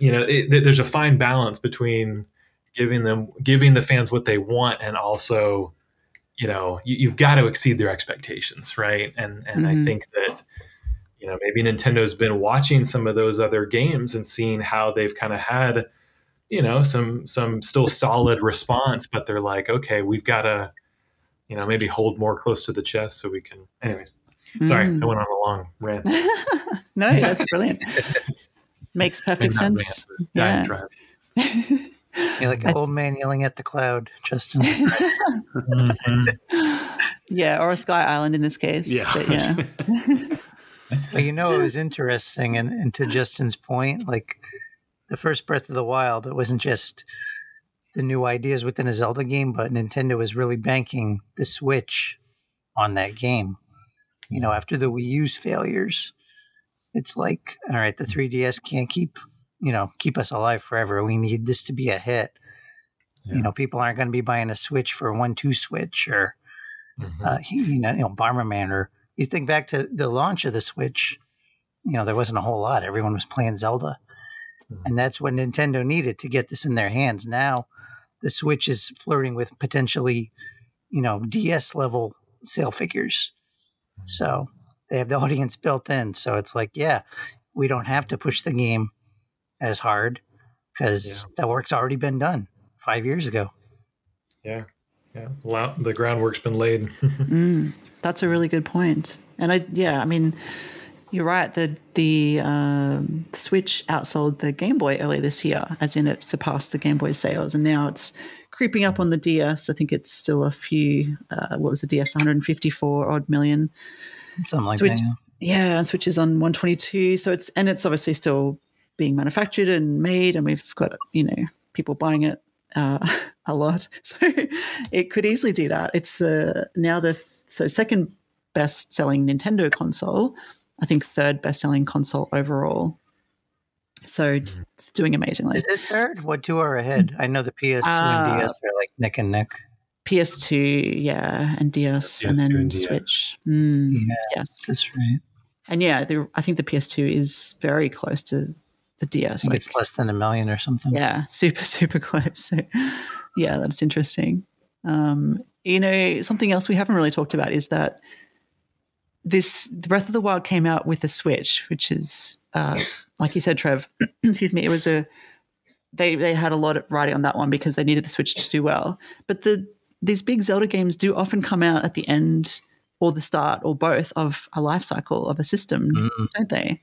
you know, it, there's a fine balance between giving them giving the fans what they want and also you know you, have got to exceed their expectations right and and mm-hmm. i think that you know, maybe Nintendo's been watching some of those other games and seeing how they've kind of had, you know, some some still solid response, but they're like, okay, we've got to, you know, maybe hold more close to the chest so we can. Anyways, sorry, Mm. I went on a long rant. [LAUGHS] no, that's brilliant. Makes [LAUGHS] perfect sense. rant, Yeah. [LAUGHS] You're like an old man yelling at the cloud, Justin. Mhm. yeah, or a Sky Island in this case. Yeah. But yeah. But you know, it was interesting, and, and to Justin's point, like the first Breath of the Wild, it wasn't just the new ideas within a Zelda game, but Nintendo was really banking the Switch on that game. You know, after the Wii U's failures, it's like, all right, the 3DS can't keep, you know, keep us alive forever. We need this to be a hit. Yeah. You know, people aren't going to be buying a Switch for a one-two switch or Mhm. uh, you know, you know, Bomberman, or you think back to the launch of the Switch, you know, there wasn't a whole lot. Everyone was playing Zelda, Mhm. and that's what Nintendo needed to get this in their hands. Now, the Switch is flirting with potentially, you know, DS level sale figures, so they have the [LAUGHS] audience built in. So it's like, yeah, we don't have to push the game as hard because that work's already been done five years ago. yeah, yeah. Well, the groundwork's been laid. [LAUGHS] Mm, that's a really good point. And I, yeah, I mean, you're right. The the um, Switch outsold the Game Boy earlier this year, as in it surpassed the Game Boy sales, and now it's creeping up on the DS. I think it's still a few. Uh, what was the DS? 154 odd million. Something like Switch- that. yeah. Yeah, and Switch is on 122. So it's and it's obviously still being manufactured and made, and we've got you know people buying it uh, [LAUGHS] a lot. [LAUGHS] So it could easily do that. It's uh, now the th- so second best selling Nintendo console. I think third best selling console overall. So it's doing amazingly. Is it third? What two are ahead? I know the PS2 Uh, and DS are like neck and neck. PS2, yeah, and DS, and PS2 then and Switch. Mm, Yeah. Yes, That's right. and yeah, the, I think the PS2 is very close to the I DS. think Like, it's less than a million or something. yeah, super, [LAUGHS] super close. So, [LAUGHS] yeah, that's interesting. Um, you know, something else we haven't really talked about is that this the Breath of the Wild came out with a Switch, which is uh, like you said, Trev. [CLEARS THROAT] excuse me. It was a they they had a lot of writing on that one because they needed the Switch to do well. But the these big Zelda games do often come out at the end or the start or both of a life cycle of a system, Mm. don't they?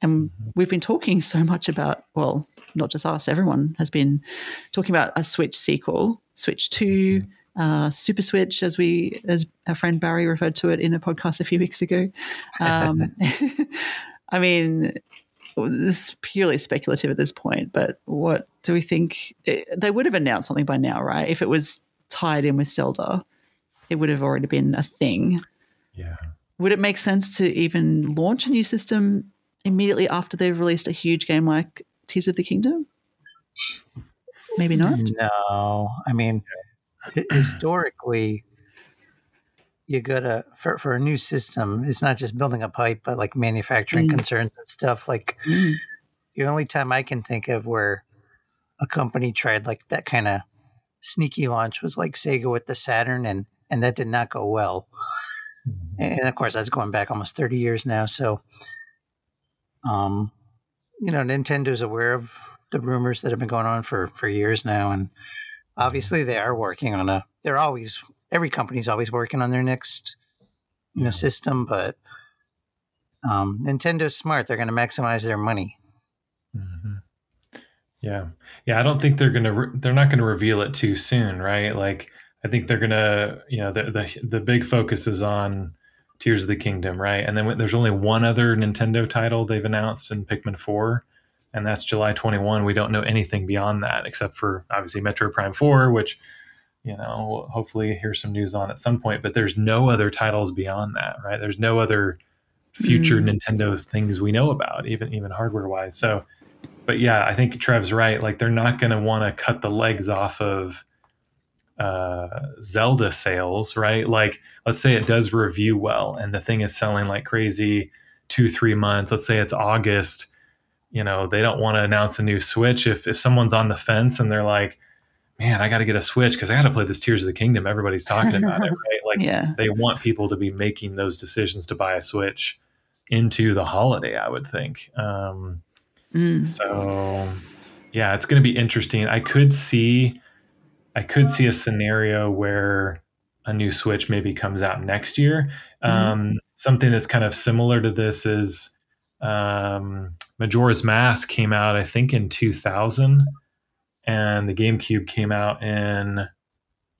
And we've been talking so much about, well, not just us, everyone has been talking about a Switch sequel, Switch 2, uh, Super Switch, as we, as our friend Barry referred to it in a podcast a few weeks ago. Um, [LAUGHS] I mean, this is purely speculative at this point, but what do we think? They would have announced something by now, right? If it was tied in with Zelda, it would have already been a thing. yeah. Would it make sense to even launch a new system immediately after they've released a huge game like Tears of the Kingdom? Maybe not. No, I mean, historically, you gotta for for a new system. It's not just building a pipe, but like manufacturing Mm. concerns and stuff. Like Mm. the only time I can think of where a company tried like that kind of sneaky launch was like Sega with the Saturn, and and that did not go well. And of course, that's going back almost thirty years now. So, um, you know, Nintendo's aware of the rumors that have been going on for for years now, and obviously they are working on a. They're always every company's always working on their next, you know, system, but. Um, Nintendo's smart. They're going to maximize their money. hmm Yeah, yeah. I don't think they're gonna. Re- they're not gonna reveal it too soon, right? Like, I think they're gonna. You know, the the the big focus is on Tears of the Kingdom, right? And then there's only one other Nintendo title they've announced in Pikmin Four, and that's July 21. We don't know anything beyond that except for obviously Metroid Prime Four, which you know we'll hopefully hear some news on at some point. But there's no other titles beyond that, right? There's no other future Mm. Nintendo things we know about, even even hardware wise. So but yeah, I think Trev's right. Like they're not going to want to cut the legs off of uh, Zelda sales, right? Like let's say it does review well and the thing is selling like crazy two three months. Let's say it's August. You know they don't want to announce a new Switch if if someone's on the fence and they're like, man, I got to get a Switch because I got to play this Tears of the Kingdom. Everybody's talking about it, [LAUGHS] right? Like yeah. they want people to be making those decisions to buy a Switch into the holiday. I would think. Um, Mm. so yeah, it's going to be interesting. I could see, I could see a scenario where a new Switch maybe comes out next year. Mhm. Um, something that's kind of similar to this is um, Majora's Mask came out, I think, in 2000, and the GameCube came out in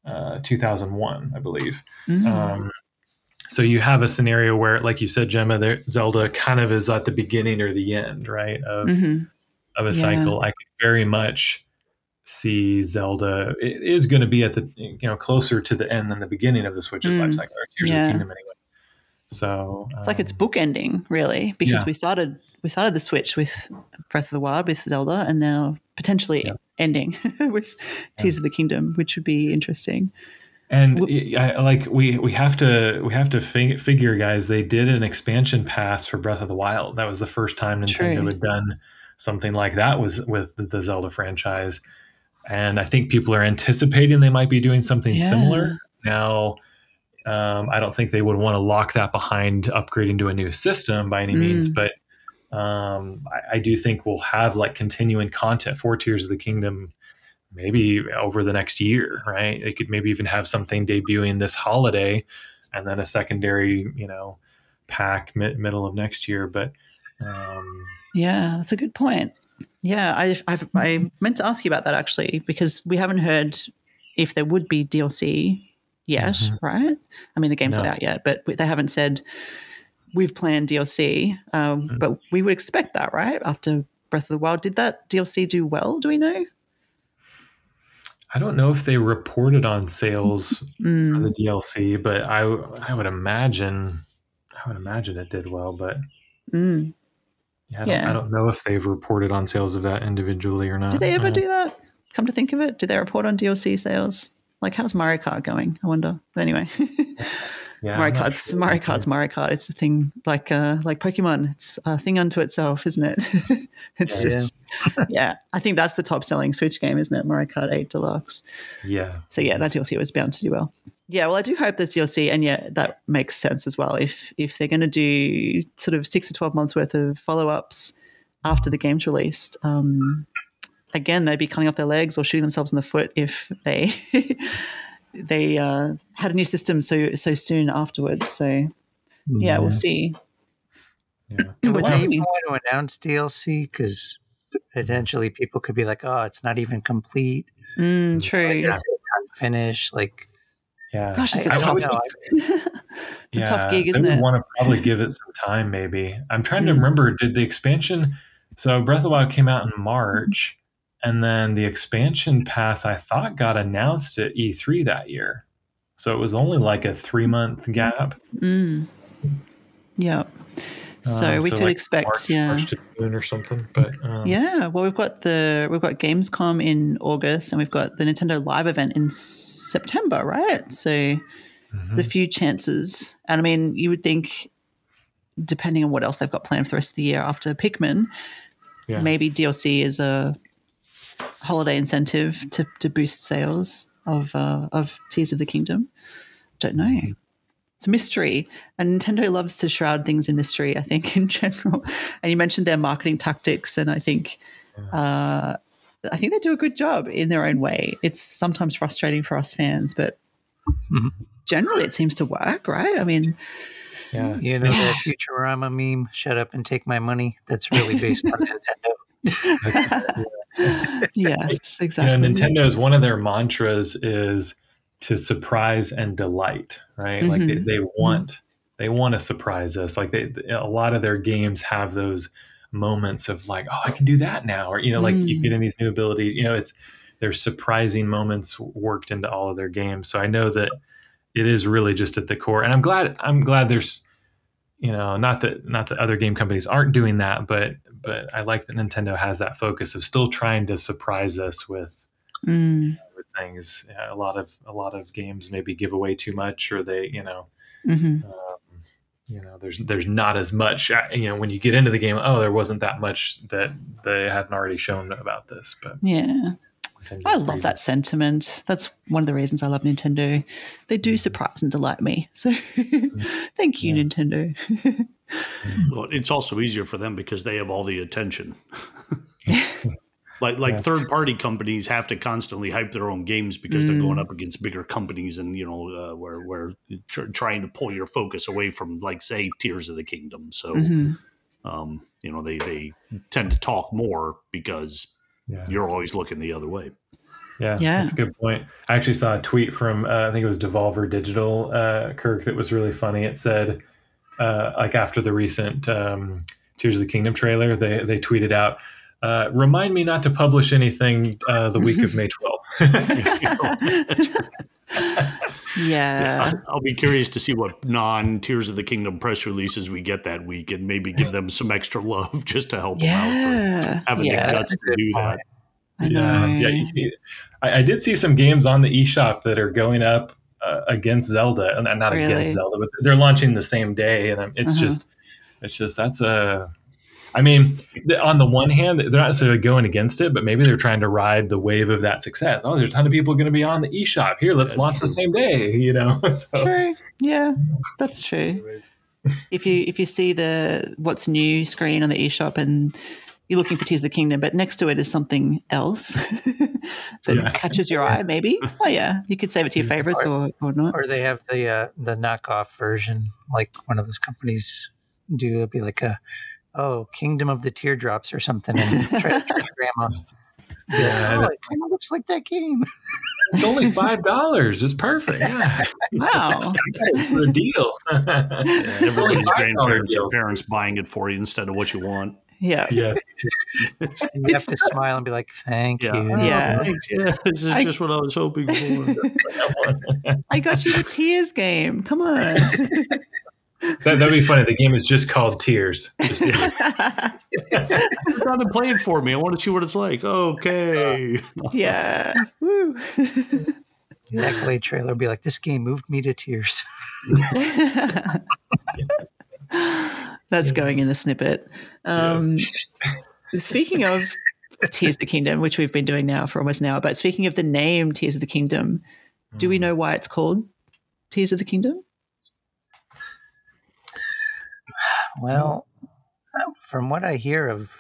uh, 2001, I believe. Mm. Um, so you have a scenario where, like you said, Jemma, there, Zelda kind of is at the beginning or the end, right, of Mhm. of a Yeah. cycle. I could very much see Zelda. It is going to be at the you know closer to the end than the beginning of the Switch's Mm. life cycle, or Tears of the Kingdom, anyway. So It's like it's um, bookending, really, because Yeah. we started we started the Switch with Breath of the Wild with Zelda, and now potentially Yeah. ending [LAUGHS] with Tears of the Kingdom, which would be interesting. And I, like we we have to we have to fig- figure, guys. They did an expansion pass for Breath of the Wild. That was the first time Nintendo True. had done something like that was with the, Zelda franchise. And I think people are anticipating they might be doing something Yeah. similar now. Um, I don't think they would want to lock that behind upgrading to a new system by any means, Mm. but um, I, I do think we'll have like continuing content for Tears of the Kingdom maybe over the next year, right? They could maybe even have something debuting this holiday and then a secondary, you know, pack mid- middle of next year. But um, Yeah, that's a good point. Yeah, I I've, I meant to ask you about that actually because we haven't heard if there would be DLC yet, Mhm. right? I mean, the game's No. not out yet, but they haven't said we've planned DLC. Um, Mhm. But we would expect that, right? After Breath of the Wild, did that DLC do well? Do we know? I don't know if they reported on sales for Mm, the DLC, but I I would imagine I would imagine it did well. But mm. yeah, I don't. I don't know if they've reported on sales of that individually or not. Did they ever Uh, do that? Come to think of it, did they report on DLC sales? Like, how's Mario Kart going? I wonder. But anyway, [LAUGHS] Yeah, Mario Kart's sure. Mario Kart's Mario Kart. It's a thing like uh like Pokemon. It's a thing unto itself, isn't it? [LAUGHS] it's Yeah. just yeah. I think that's the top selling Switch game, isn't it? Mario Kart 8 Deluxe. Yeah, So yeah, that DLC was bound to do well. Yeah, well, I do hope there's DLC, and yeah, that makes sense as well. If if they're going to do sort of six to twelve months worth of follow ups after the game's released, um, again, they'd be cutting off their legs or shooting themselves in the foot if they [LAUGHS] they uh, had a new system so so soon afterwards. So yeah, we'll see. yeah. [CLEARS THROAT] Would they even want to announce DLC? Because potentially people could be like, "Oh, it's not even complete. Mm, true. Like, it's unfinished." Like, yeah. Gosh, it's I- a I tough. don't know. [LAUGHS] it's a tough gig, they isn't would it? want to probably give it some time, maybe. I'm trying to Mm. remember. Did the expansion? So Breath of the Wild came out in March, and then the expansion pass I thought got announced at E3 that year. So it was only like a three month gap. Mm. Yeah. So Um, we could like expect, March, yeah. March or something. But um, Yeah, well, we've got the we've got Gamescom in August, and we've got the Nintendo Live event in September, right? So mhm. the few chances, and I mean, you would think, depending on what else they've got planned for the rest of the year after Pikmin, Yeah. maybe DLC is a holiday incentive to to boost sales of uh, of Tears of the Kingdom. Don't know. It's a mystery, and Nintendo loves to shroud things in mystery. I think [LAUGHS] in general, and you mentioned their marketing tactics, and I think uh, I think they do a good job in their own way. It's sometimes frustrating for us fans, but Mhm. generally it seems to work, right? I mean, yeah. you know that Futurama meme, "Shut up and take my money." That's really based on [LAUGHS] Nintendo. [LAUGHS] yes, [LAUGHS] You exactly. know, Nintendo's one of their mantras is to surprise and delight, right? Like they, Mhm. they want they want to surprise us. Like they a lot of their games have those moments of like, oh, I can do that now, or you know, like you Mm. get in these new abilities. You know, it's there's surprising moments worked into all of their games. So I know that it is really just at the core, and I'm glad I'm glad there's you know not that not that other game companies aren't doing that, but but I like that Nintendo has that focus of still trying to surprise us with Mm, with things. Yeah, a lot of a lot of games maybe give away too much, or they, you know, mhm. um, you know, there's there's not as much. You know, when you get into the game, oh, there wasn't that much that they hadn't already shown about this. But Yeah. I love that sentiment. That's one of the reasons I love Nintendo. They do surprise and delight me. So [LAUGHS] thank you, Yeah. Nintendo. Well, it's also easier for them because they have all the attention. [LAUGHS] like like Yeah. third party companies have to constantly hype their own games because they're Mm. going up against bigger companies and you know uh, where where tr- trying to pull your focus away from like say Tears of the Kingdom. So Mhm. um, you know they they tend to talk more because Yeah. you're always looking the other way. Yeah, Yeah. that's a good point. I actually saw a tweet from uh, I think it was Devolver Digital uh, Kirk that was really funny. It said uh, like after the recent um, Tears of the Kingdom trailer, they they tweeted out, uh, "Remind me not to publish anything uh, the week of [LAUGHS] May 12th." [LAUGHS] [LAUGHS] yeah. I'll, I'll be curious to see what non Tears of the Kingdom press releases we get that week and maybe give them some extra love [LAUGHS] just to help them out Yeah. for having Yeah. the guts to do point. that. I know. yeah. you see- I, I did see some games on the eShop that are going up uh, against Zelda, and not Really? against Zelda, but they're launching the same day, and it's Uh-huh. just, it's just that's a. I mean, on the one hand, they're not necessarily going against it, but maybe they're trying to ride the wave of that success. Oh, there's a ton of people going to be on the eShop. Here, let's Yeah, launch the same day. [LAUGHS] You know, [LAUGHS] so True. Yeah, that's true. If you if you see the what's new screen on the eShop and you're looking for Tears of the Kingdom, but next to it is something else [LAUGHS] that Yeah. catches your eye, maybe. Oh yeah, you could save it to your favorites or, or not. or they have the uh, the knockoff version, like one of those companies do. It'd be like a oh Kingdom of the Teardrops or something, and try to trick grandma. yeah, Oh, it kind of looks like that game. it's only five dollars. It's perfect. Yeah, [LAUGHS] Wow. [LAUGHS] for a deal. [LAUGHS] Everybody's $5 grandparents or parents buying it for you instead of what you want. Yeah. yeah, And you have to smile and be like, "Thank you." Yeah. Oh, thanks. yeah. This is I- just what I was hoping for. I got you the Tears game. Come on. That, that'd be funny. The game is just called Tears. Just Tears. Put on and play it for me. I want to see what it's like. Okay. yeah. [LAUGHS] Woo. The accolade trailer will be like, "This game moved me to tears." [LAUGHS] That's going in the snippet. Um, [LAUGHS] Speaking of Tears of the Kingdom, which we've been doing now for almost an hour, but speaking of the name Tears of the Kingdom, do we know why it's called Tears of the Kingdom? Well, uh, from what I hear of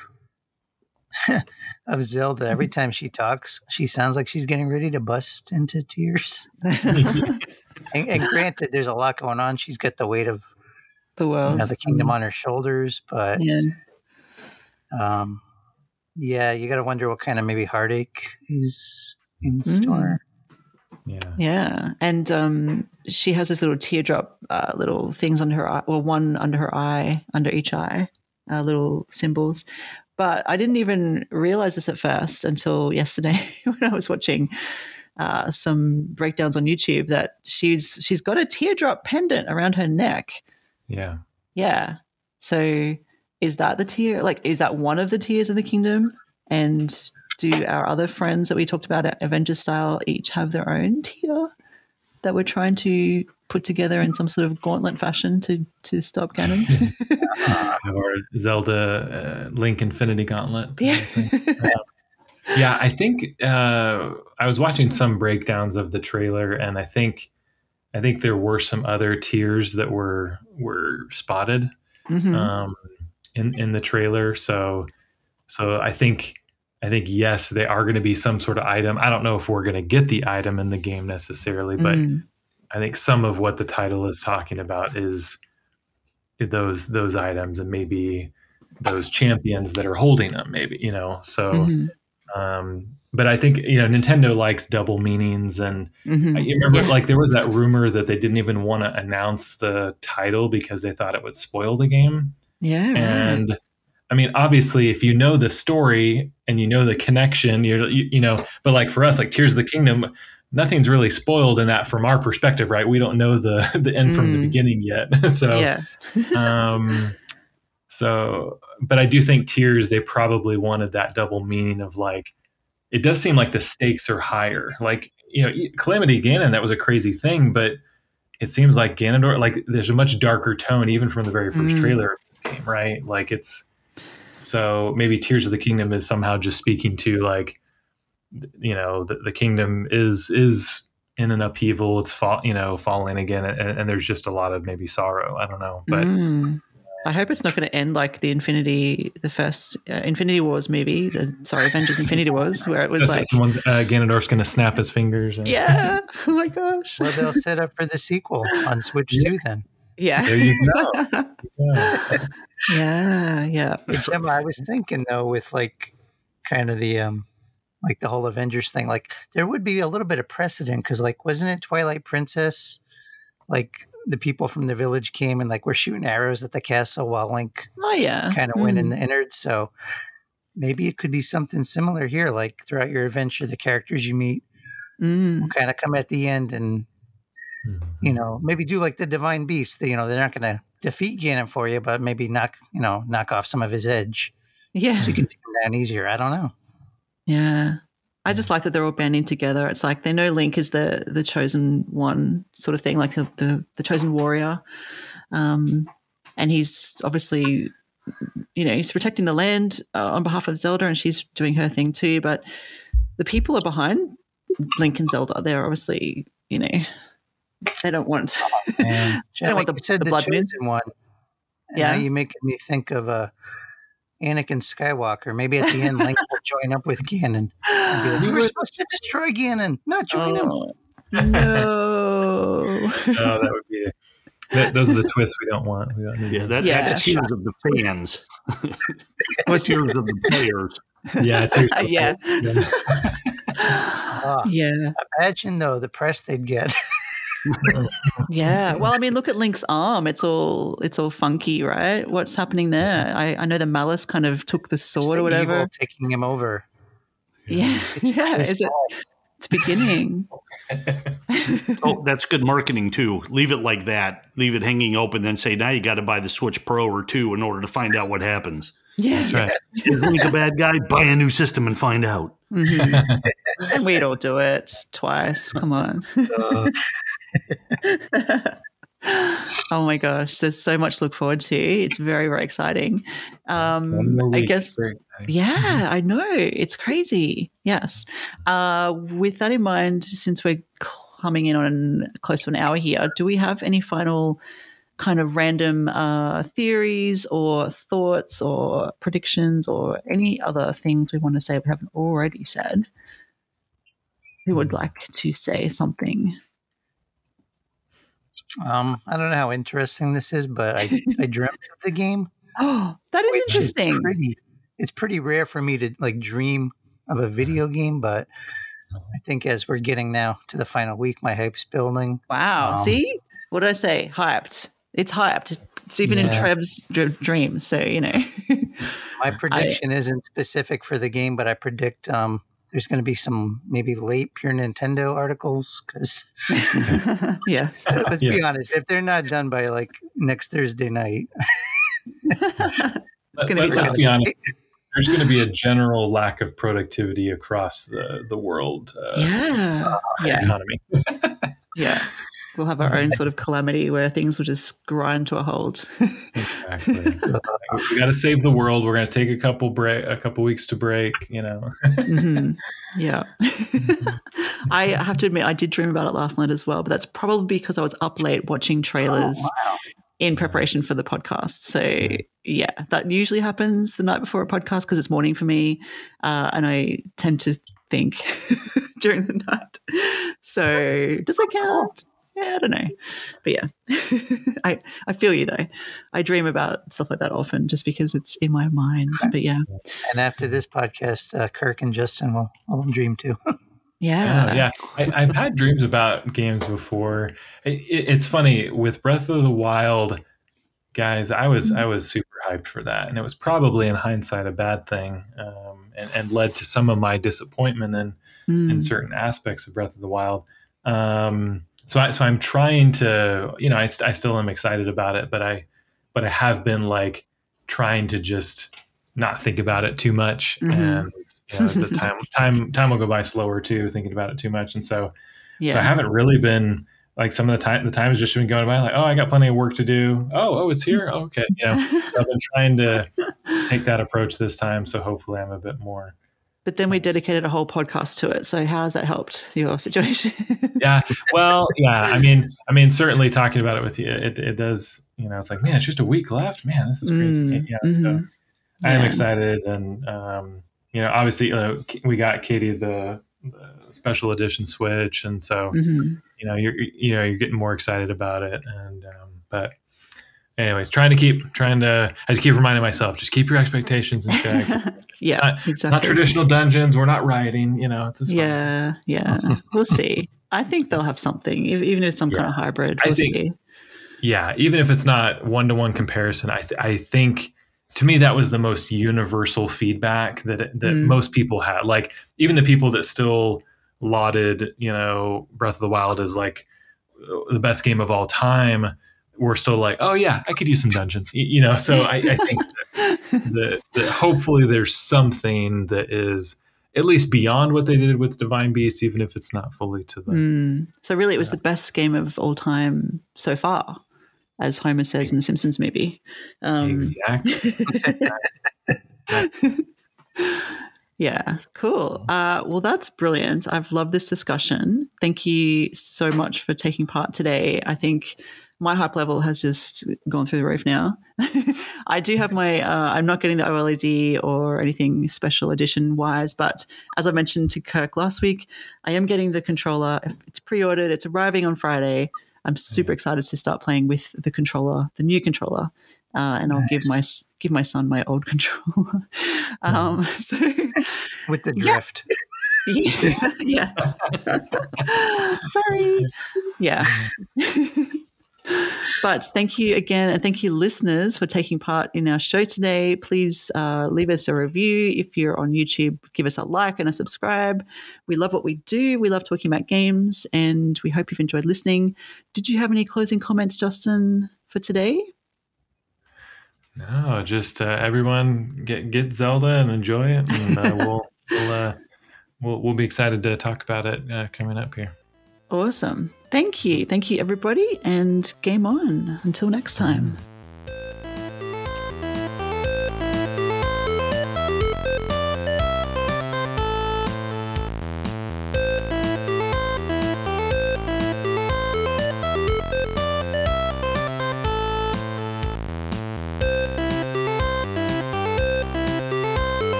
[LAUGHS] of Zelda, every [LAUGHS] time she talks, she sounds like she's getting ready to bust into tears. [LAUGHS] And, and granted, there's a lot going on. She's got the weight of the you world. know, the kingdom on her shoulders, but Yeah. um, yeah, you got to wonder what kind of maybe heartache is in store. Yeah. Yeah. And um, she has this little teardrop, uh, little things under her eye, well, one under her eye, under each eye, uh, little symbols. But I didn't even realize this at first until [LAUGHS] yesterday when I was watching uh, some breakdowns on YouTube that she's she's got a teardrop pendant around her neck. Yeah. Yeah. So is that the tear? Like, is that one of the tears of the kingdom? And do our other friends that we talked about at Avengers style each have their own tear that we're trying to put together in some sort of gauntlet fashion to to stop Ganon? Have [LAUGHS] our Zelda uh, Link Infinity Gauntlet. yeah. Yeah, I think uh, I was watching some breakdowns of the trailer, and I think I think there were some other tears that were were spotted Mhm. um, in in the trailer. So so I think I think yes, they are going to be some sort of item. I don't know if we're going to get the item in the game necessarily, but Mm. I think some of what the title is talking about is those those items and maybe those champions that are holding them. Maybe you know so. Mhm. Um, but I think you know Nintendo likes double meanings, and Mhm. you remember Yeah. like there was that rumor that they didn't even want to announce the title because they thought it would spoil the game. Yeah. right. And I mean, obviously, if you know the story and you know the connection, you're you, you know. But like for us, like Tears of the Kingdom, nothing's really spoiled in that from our perspective, right? We don't know the [LAUGHS] the end from the Mm. beginning yet, [LAUGHS] so yeah. [LAUGHS] um so but i do think tears they probably wanted that double meaning of like it does seem like the stakes are higher like you know calamity ganon that was a crazy thing but it seems like ganondorf like there's a much darker tone even from the very first Mm. trailer of this game right like it's so maybe tears of the kingdom is somehow just speaking to like you know the, the kingdom is is in an upheaval. It's fall, you know, falling again, and, and, there's just a lot of maybe sorrow. I don't know, but mm. I hope it's not going to end like the Infinity, the first uh, Infinity Wars movie. The sorry, Avengers Infinity Wars, where it was like someone uh, Ganondorf's going to snap his fingers. And- yeah. Oh my gosh. Well, they'll set up for the sequel on Switch yeah. Two then. Yeah. There you go. [LAUGHS] [LAUGHS] yeah. Yeah. Yeah. Jemma, I was thinking though, with like kind of the um like the whole Avengers thing, like there would be a little bit of precedent because like wasn't it Twilight Princess? Like the people from the village came and like were shooting arrows at the castle while Link oh yeah kind of mm. went in the innards. So maybe it could be something similar here. Like throughout your adventure, the characters you meet mm. will kind of come at the end and mm-hmm. you know maybe do like the divine beast. You know they're not going to defeat Ganon for you, but maybe knock you know knock off some of his edge. Yeah, so you can take him down easier. I don't know. Yeah. I just like that they're all banding together. It's like they know Link is the the chosen one, sort of thing, like the the, the chosen warrior, um, and he's obviously, you know, he's protecting the land uh, on behalf of Zelda, and she's doing her thing too. But the people are behind Link and Zelda. They're obviously, you know, they don't want. Oh, [LAUGHS] they don't want the, the, the blood chosen one. yeah, you making me think of a. Uh, Anakin Skywalker. Maybe at the end, Link will join up with Ganon. Like, we were [GASPS] supposed to destroy Ganon, not join oh, him. No. [LAUGHS] oh, that would be. That, those are the twists we don't want. We don't yeah, that, yeah, that's tears of the fans. [LAUGHS] What tears of the players. Yeah, yeah. yeah. Uh, yeah. Imagine though the press they'd get yeah. Well, I mean, look at Link's arm. It's all it's all funky, right? What's happening there? I, I know the malice kind of took the sword the or whatever, taking him over. Yeah, it's [LAUGHS] yeah. Is it? It's beginning. [LAUGHS] oh, that's good marketing too. Leave it like that. Leave it hanging open. Then say, now you got to buy the Switch Pro or two in order to find out what happens. Yeah, that's right. Is Link a bad guy? Buy a new system and find out. Mm-hmm. [LAUGHS] we don't do it twice. Come on. Uh. [GASPS] oh my gosh, there's so much to look forward to. It's very, very exciting. Um, I guess, yeah, I know. It's crazy. Yes. Uh, with that in mind, since we're coming in on close to an hour here, do we have any final kind of random uh, theories or thoughts or predictions or any other things we want to say we haven't already said? Who would hmm. like to say something? Um, I don't know how interesting this is, but I, [LAUGHS] I dreamt of the game. Oh, that is interesting. Is pretty, it's pretty rare for me to like dream of a video game, but I think as we're getting now to the final week, my hype's building. Wow. Um, See? What did I say? Hyped. It's hyped. It's even yeah. in Trev's dreams. So, you know. my [LAUGHS] prediction I, isn't specific for the game, but I predict um, there's going to be some maybe late pure Nintendo articles because [LAUGHS] yeah, [LAUGHS] let's yeah. be honest, if they're not done by like next Thursday night, [LAUGHS] it's going to be tough. Let's be honest. There's going to be a general lack of productivity across the the world. Uh, yeah, uh, yeah. economy. yeah we'll have our own sort of calamity where things will just grind to a halt. [LAUGHS] exactly. we got to save the world. We're going to take a couple break, a couple weeks to break. You know. mm-hmm. [LAUGHS] Yeah. I have to admit, I did dream about it last night as well, but that's probably because I was up late watching trailers. Oh, wow. In preparation for the podcast. So, yeah, that usually happens the night before a podcast because it's morning for me. Uh, and I tend to think [LAUGHS] during the night. So, does that count? Yeah, I don't know. But yeah, [LAUGHS] I, I feel you though. I dream about stuff like that often just because it's in my mind. But yeah. And after this podcast, uh, Kirk and Justin will, will dream too. [LAUGHS] yeah. Uh, yeah. I, have had dreams about games before. It, it, it's funny with Breath of the Wild, guys, I was, I was super hyped for that. And it was probably in hindsight a bad thing um, and, and led to some of my disappointment in, mm. in certain aspects of Breath of the Wild. Um, so I, so I'm trying to, you know, I, I still am excited about it, but I, but I have been like trying to just not think about it too much, mm-hmm. and you know, the [LAUGHS] time time time will go by slower too, thinking about it too much, and so, yeah. so I haven't really been like some of the time the time has just been going by like oh I got plenty of work to do. Oh oh it's here? Oh, okay. You know so I've been trying to [LAUGHS] take that approach this time. So hopefully I'm a bit more But then we dedicated a whole podcast to it. So how has that helped your situation? [LAUGHS] yeah. Well, yeah. I mean, I mean, certainly talking about it with you, it, it does. You know, it's like, man, it's just a week left. Man, this is crazy. Mm, yeah. mhm. So I am Yeah. excited, and um, you know, obviously, uh, we got Katie the, the special edition Switch, and so Mhm. you know, you're you know, you're getting more excited about it, and um, but. Anyways, trying to keep trying to I just keep reminding myself, just keep your expectations in check. [LAUGHS] yeah, Not- exactly. Not traditional dungeons. We're not rioting. You know, it's. Yeah, yeah. [LAUGHS] we'll see. I think they'll have something, even if it's some kind of hybrid. I We'll think- see. yeah even if it's not one-to-one comparison i, th- I think to me that was the most universal feedback that that Mm. most people had like even the people that still lauded you know breath of the wild as like the best game of all time were still like oh yeah i could use some dungeons you know so i, I think [LAUGHS] that, that hopefully there's something that is at least beyond what they did with divine beasts even if it's not fully to the Mm. So really, it was Yeah. the best game of all time so far, as Homer says in the Simpsons movie. Um, exactly [LAUGHS] yeah, cool. Uh, well, that's brilliant. I've loved this discussion. Thank you so much for taking part today. I think my hype level has just gone through the roof now. [LAUGHS] I do have my, uh, I'm not getting the OLED or anything special edition wise, but as I mentioned to Kirk last week, I am getting the controller. It's pre ordered, it's arriving on Friday. I'm super excited to start playing with the controller, the new controller. Uh, and I'll give my give my son my old [LAUGHS] controller. um, so [LAUGHS] with the Yeah. drift. yeah. yeah. Sorry. Yeah. But thank you again, and thank you, listeners, for taking part in our show today. Please uh, leave us a review. If you're on YouTube, give us a like and a subscribe. We love what we do. We love talking about games, and we hope you've enjoyed listening. Did you have any closing comments, Justin, for today? No, just uh, everyone get get Zelda and enjoy it, and uh, we'll we'll, uh, we'll we'll be excited to talk about it uh, coming up here. Awesome. Thank you. Thank you, everybody, and game on. Until next time.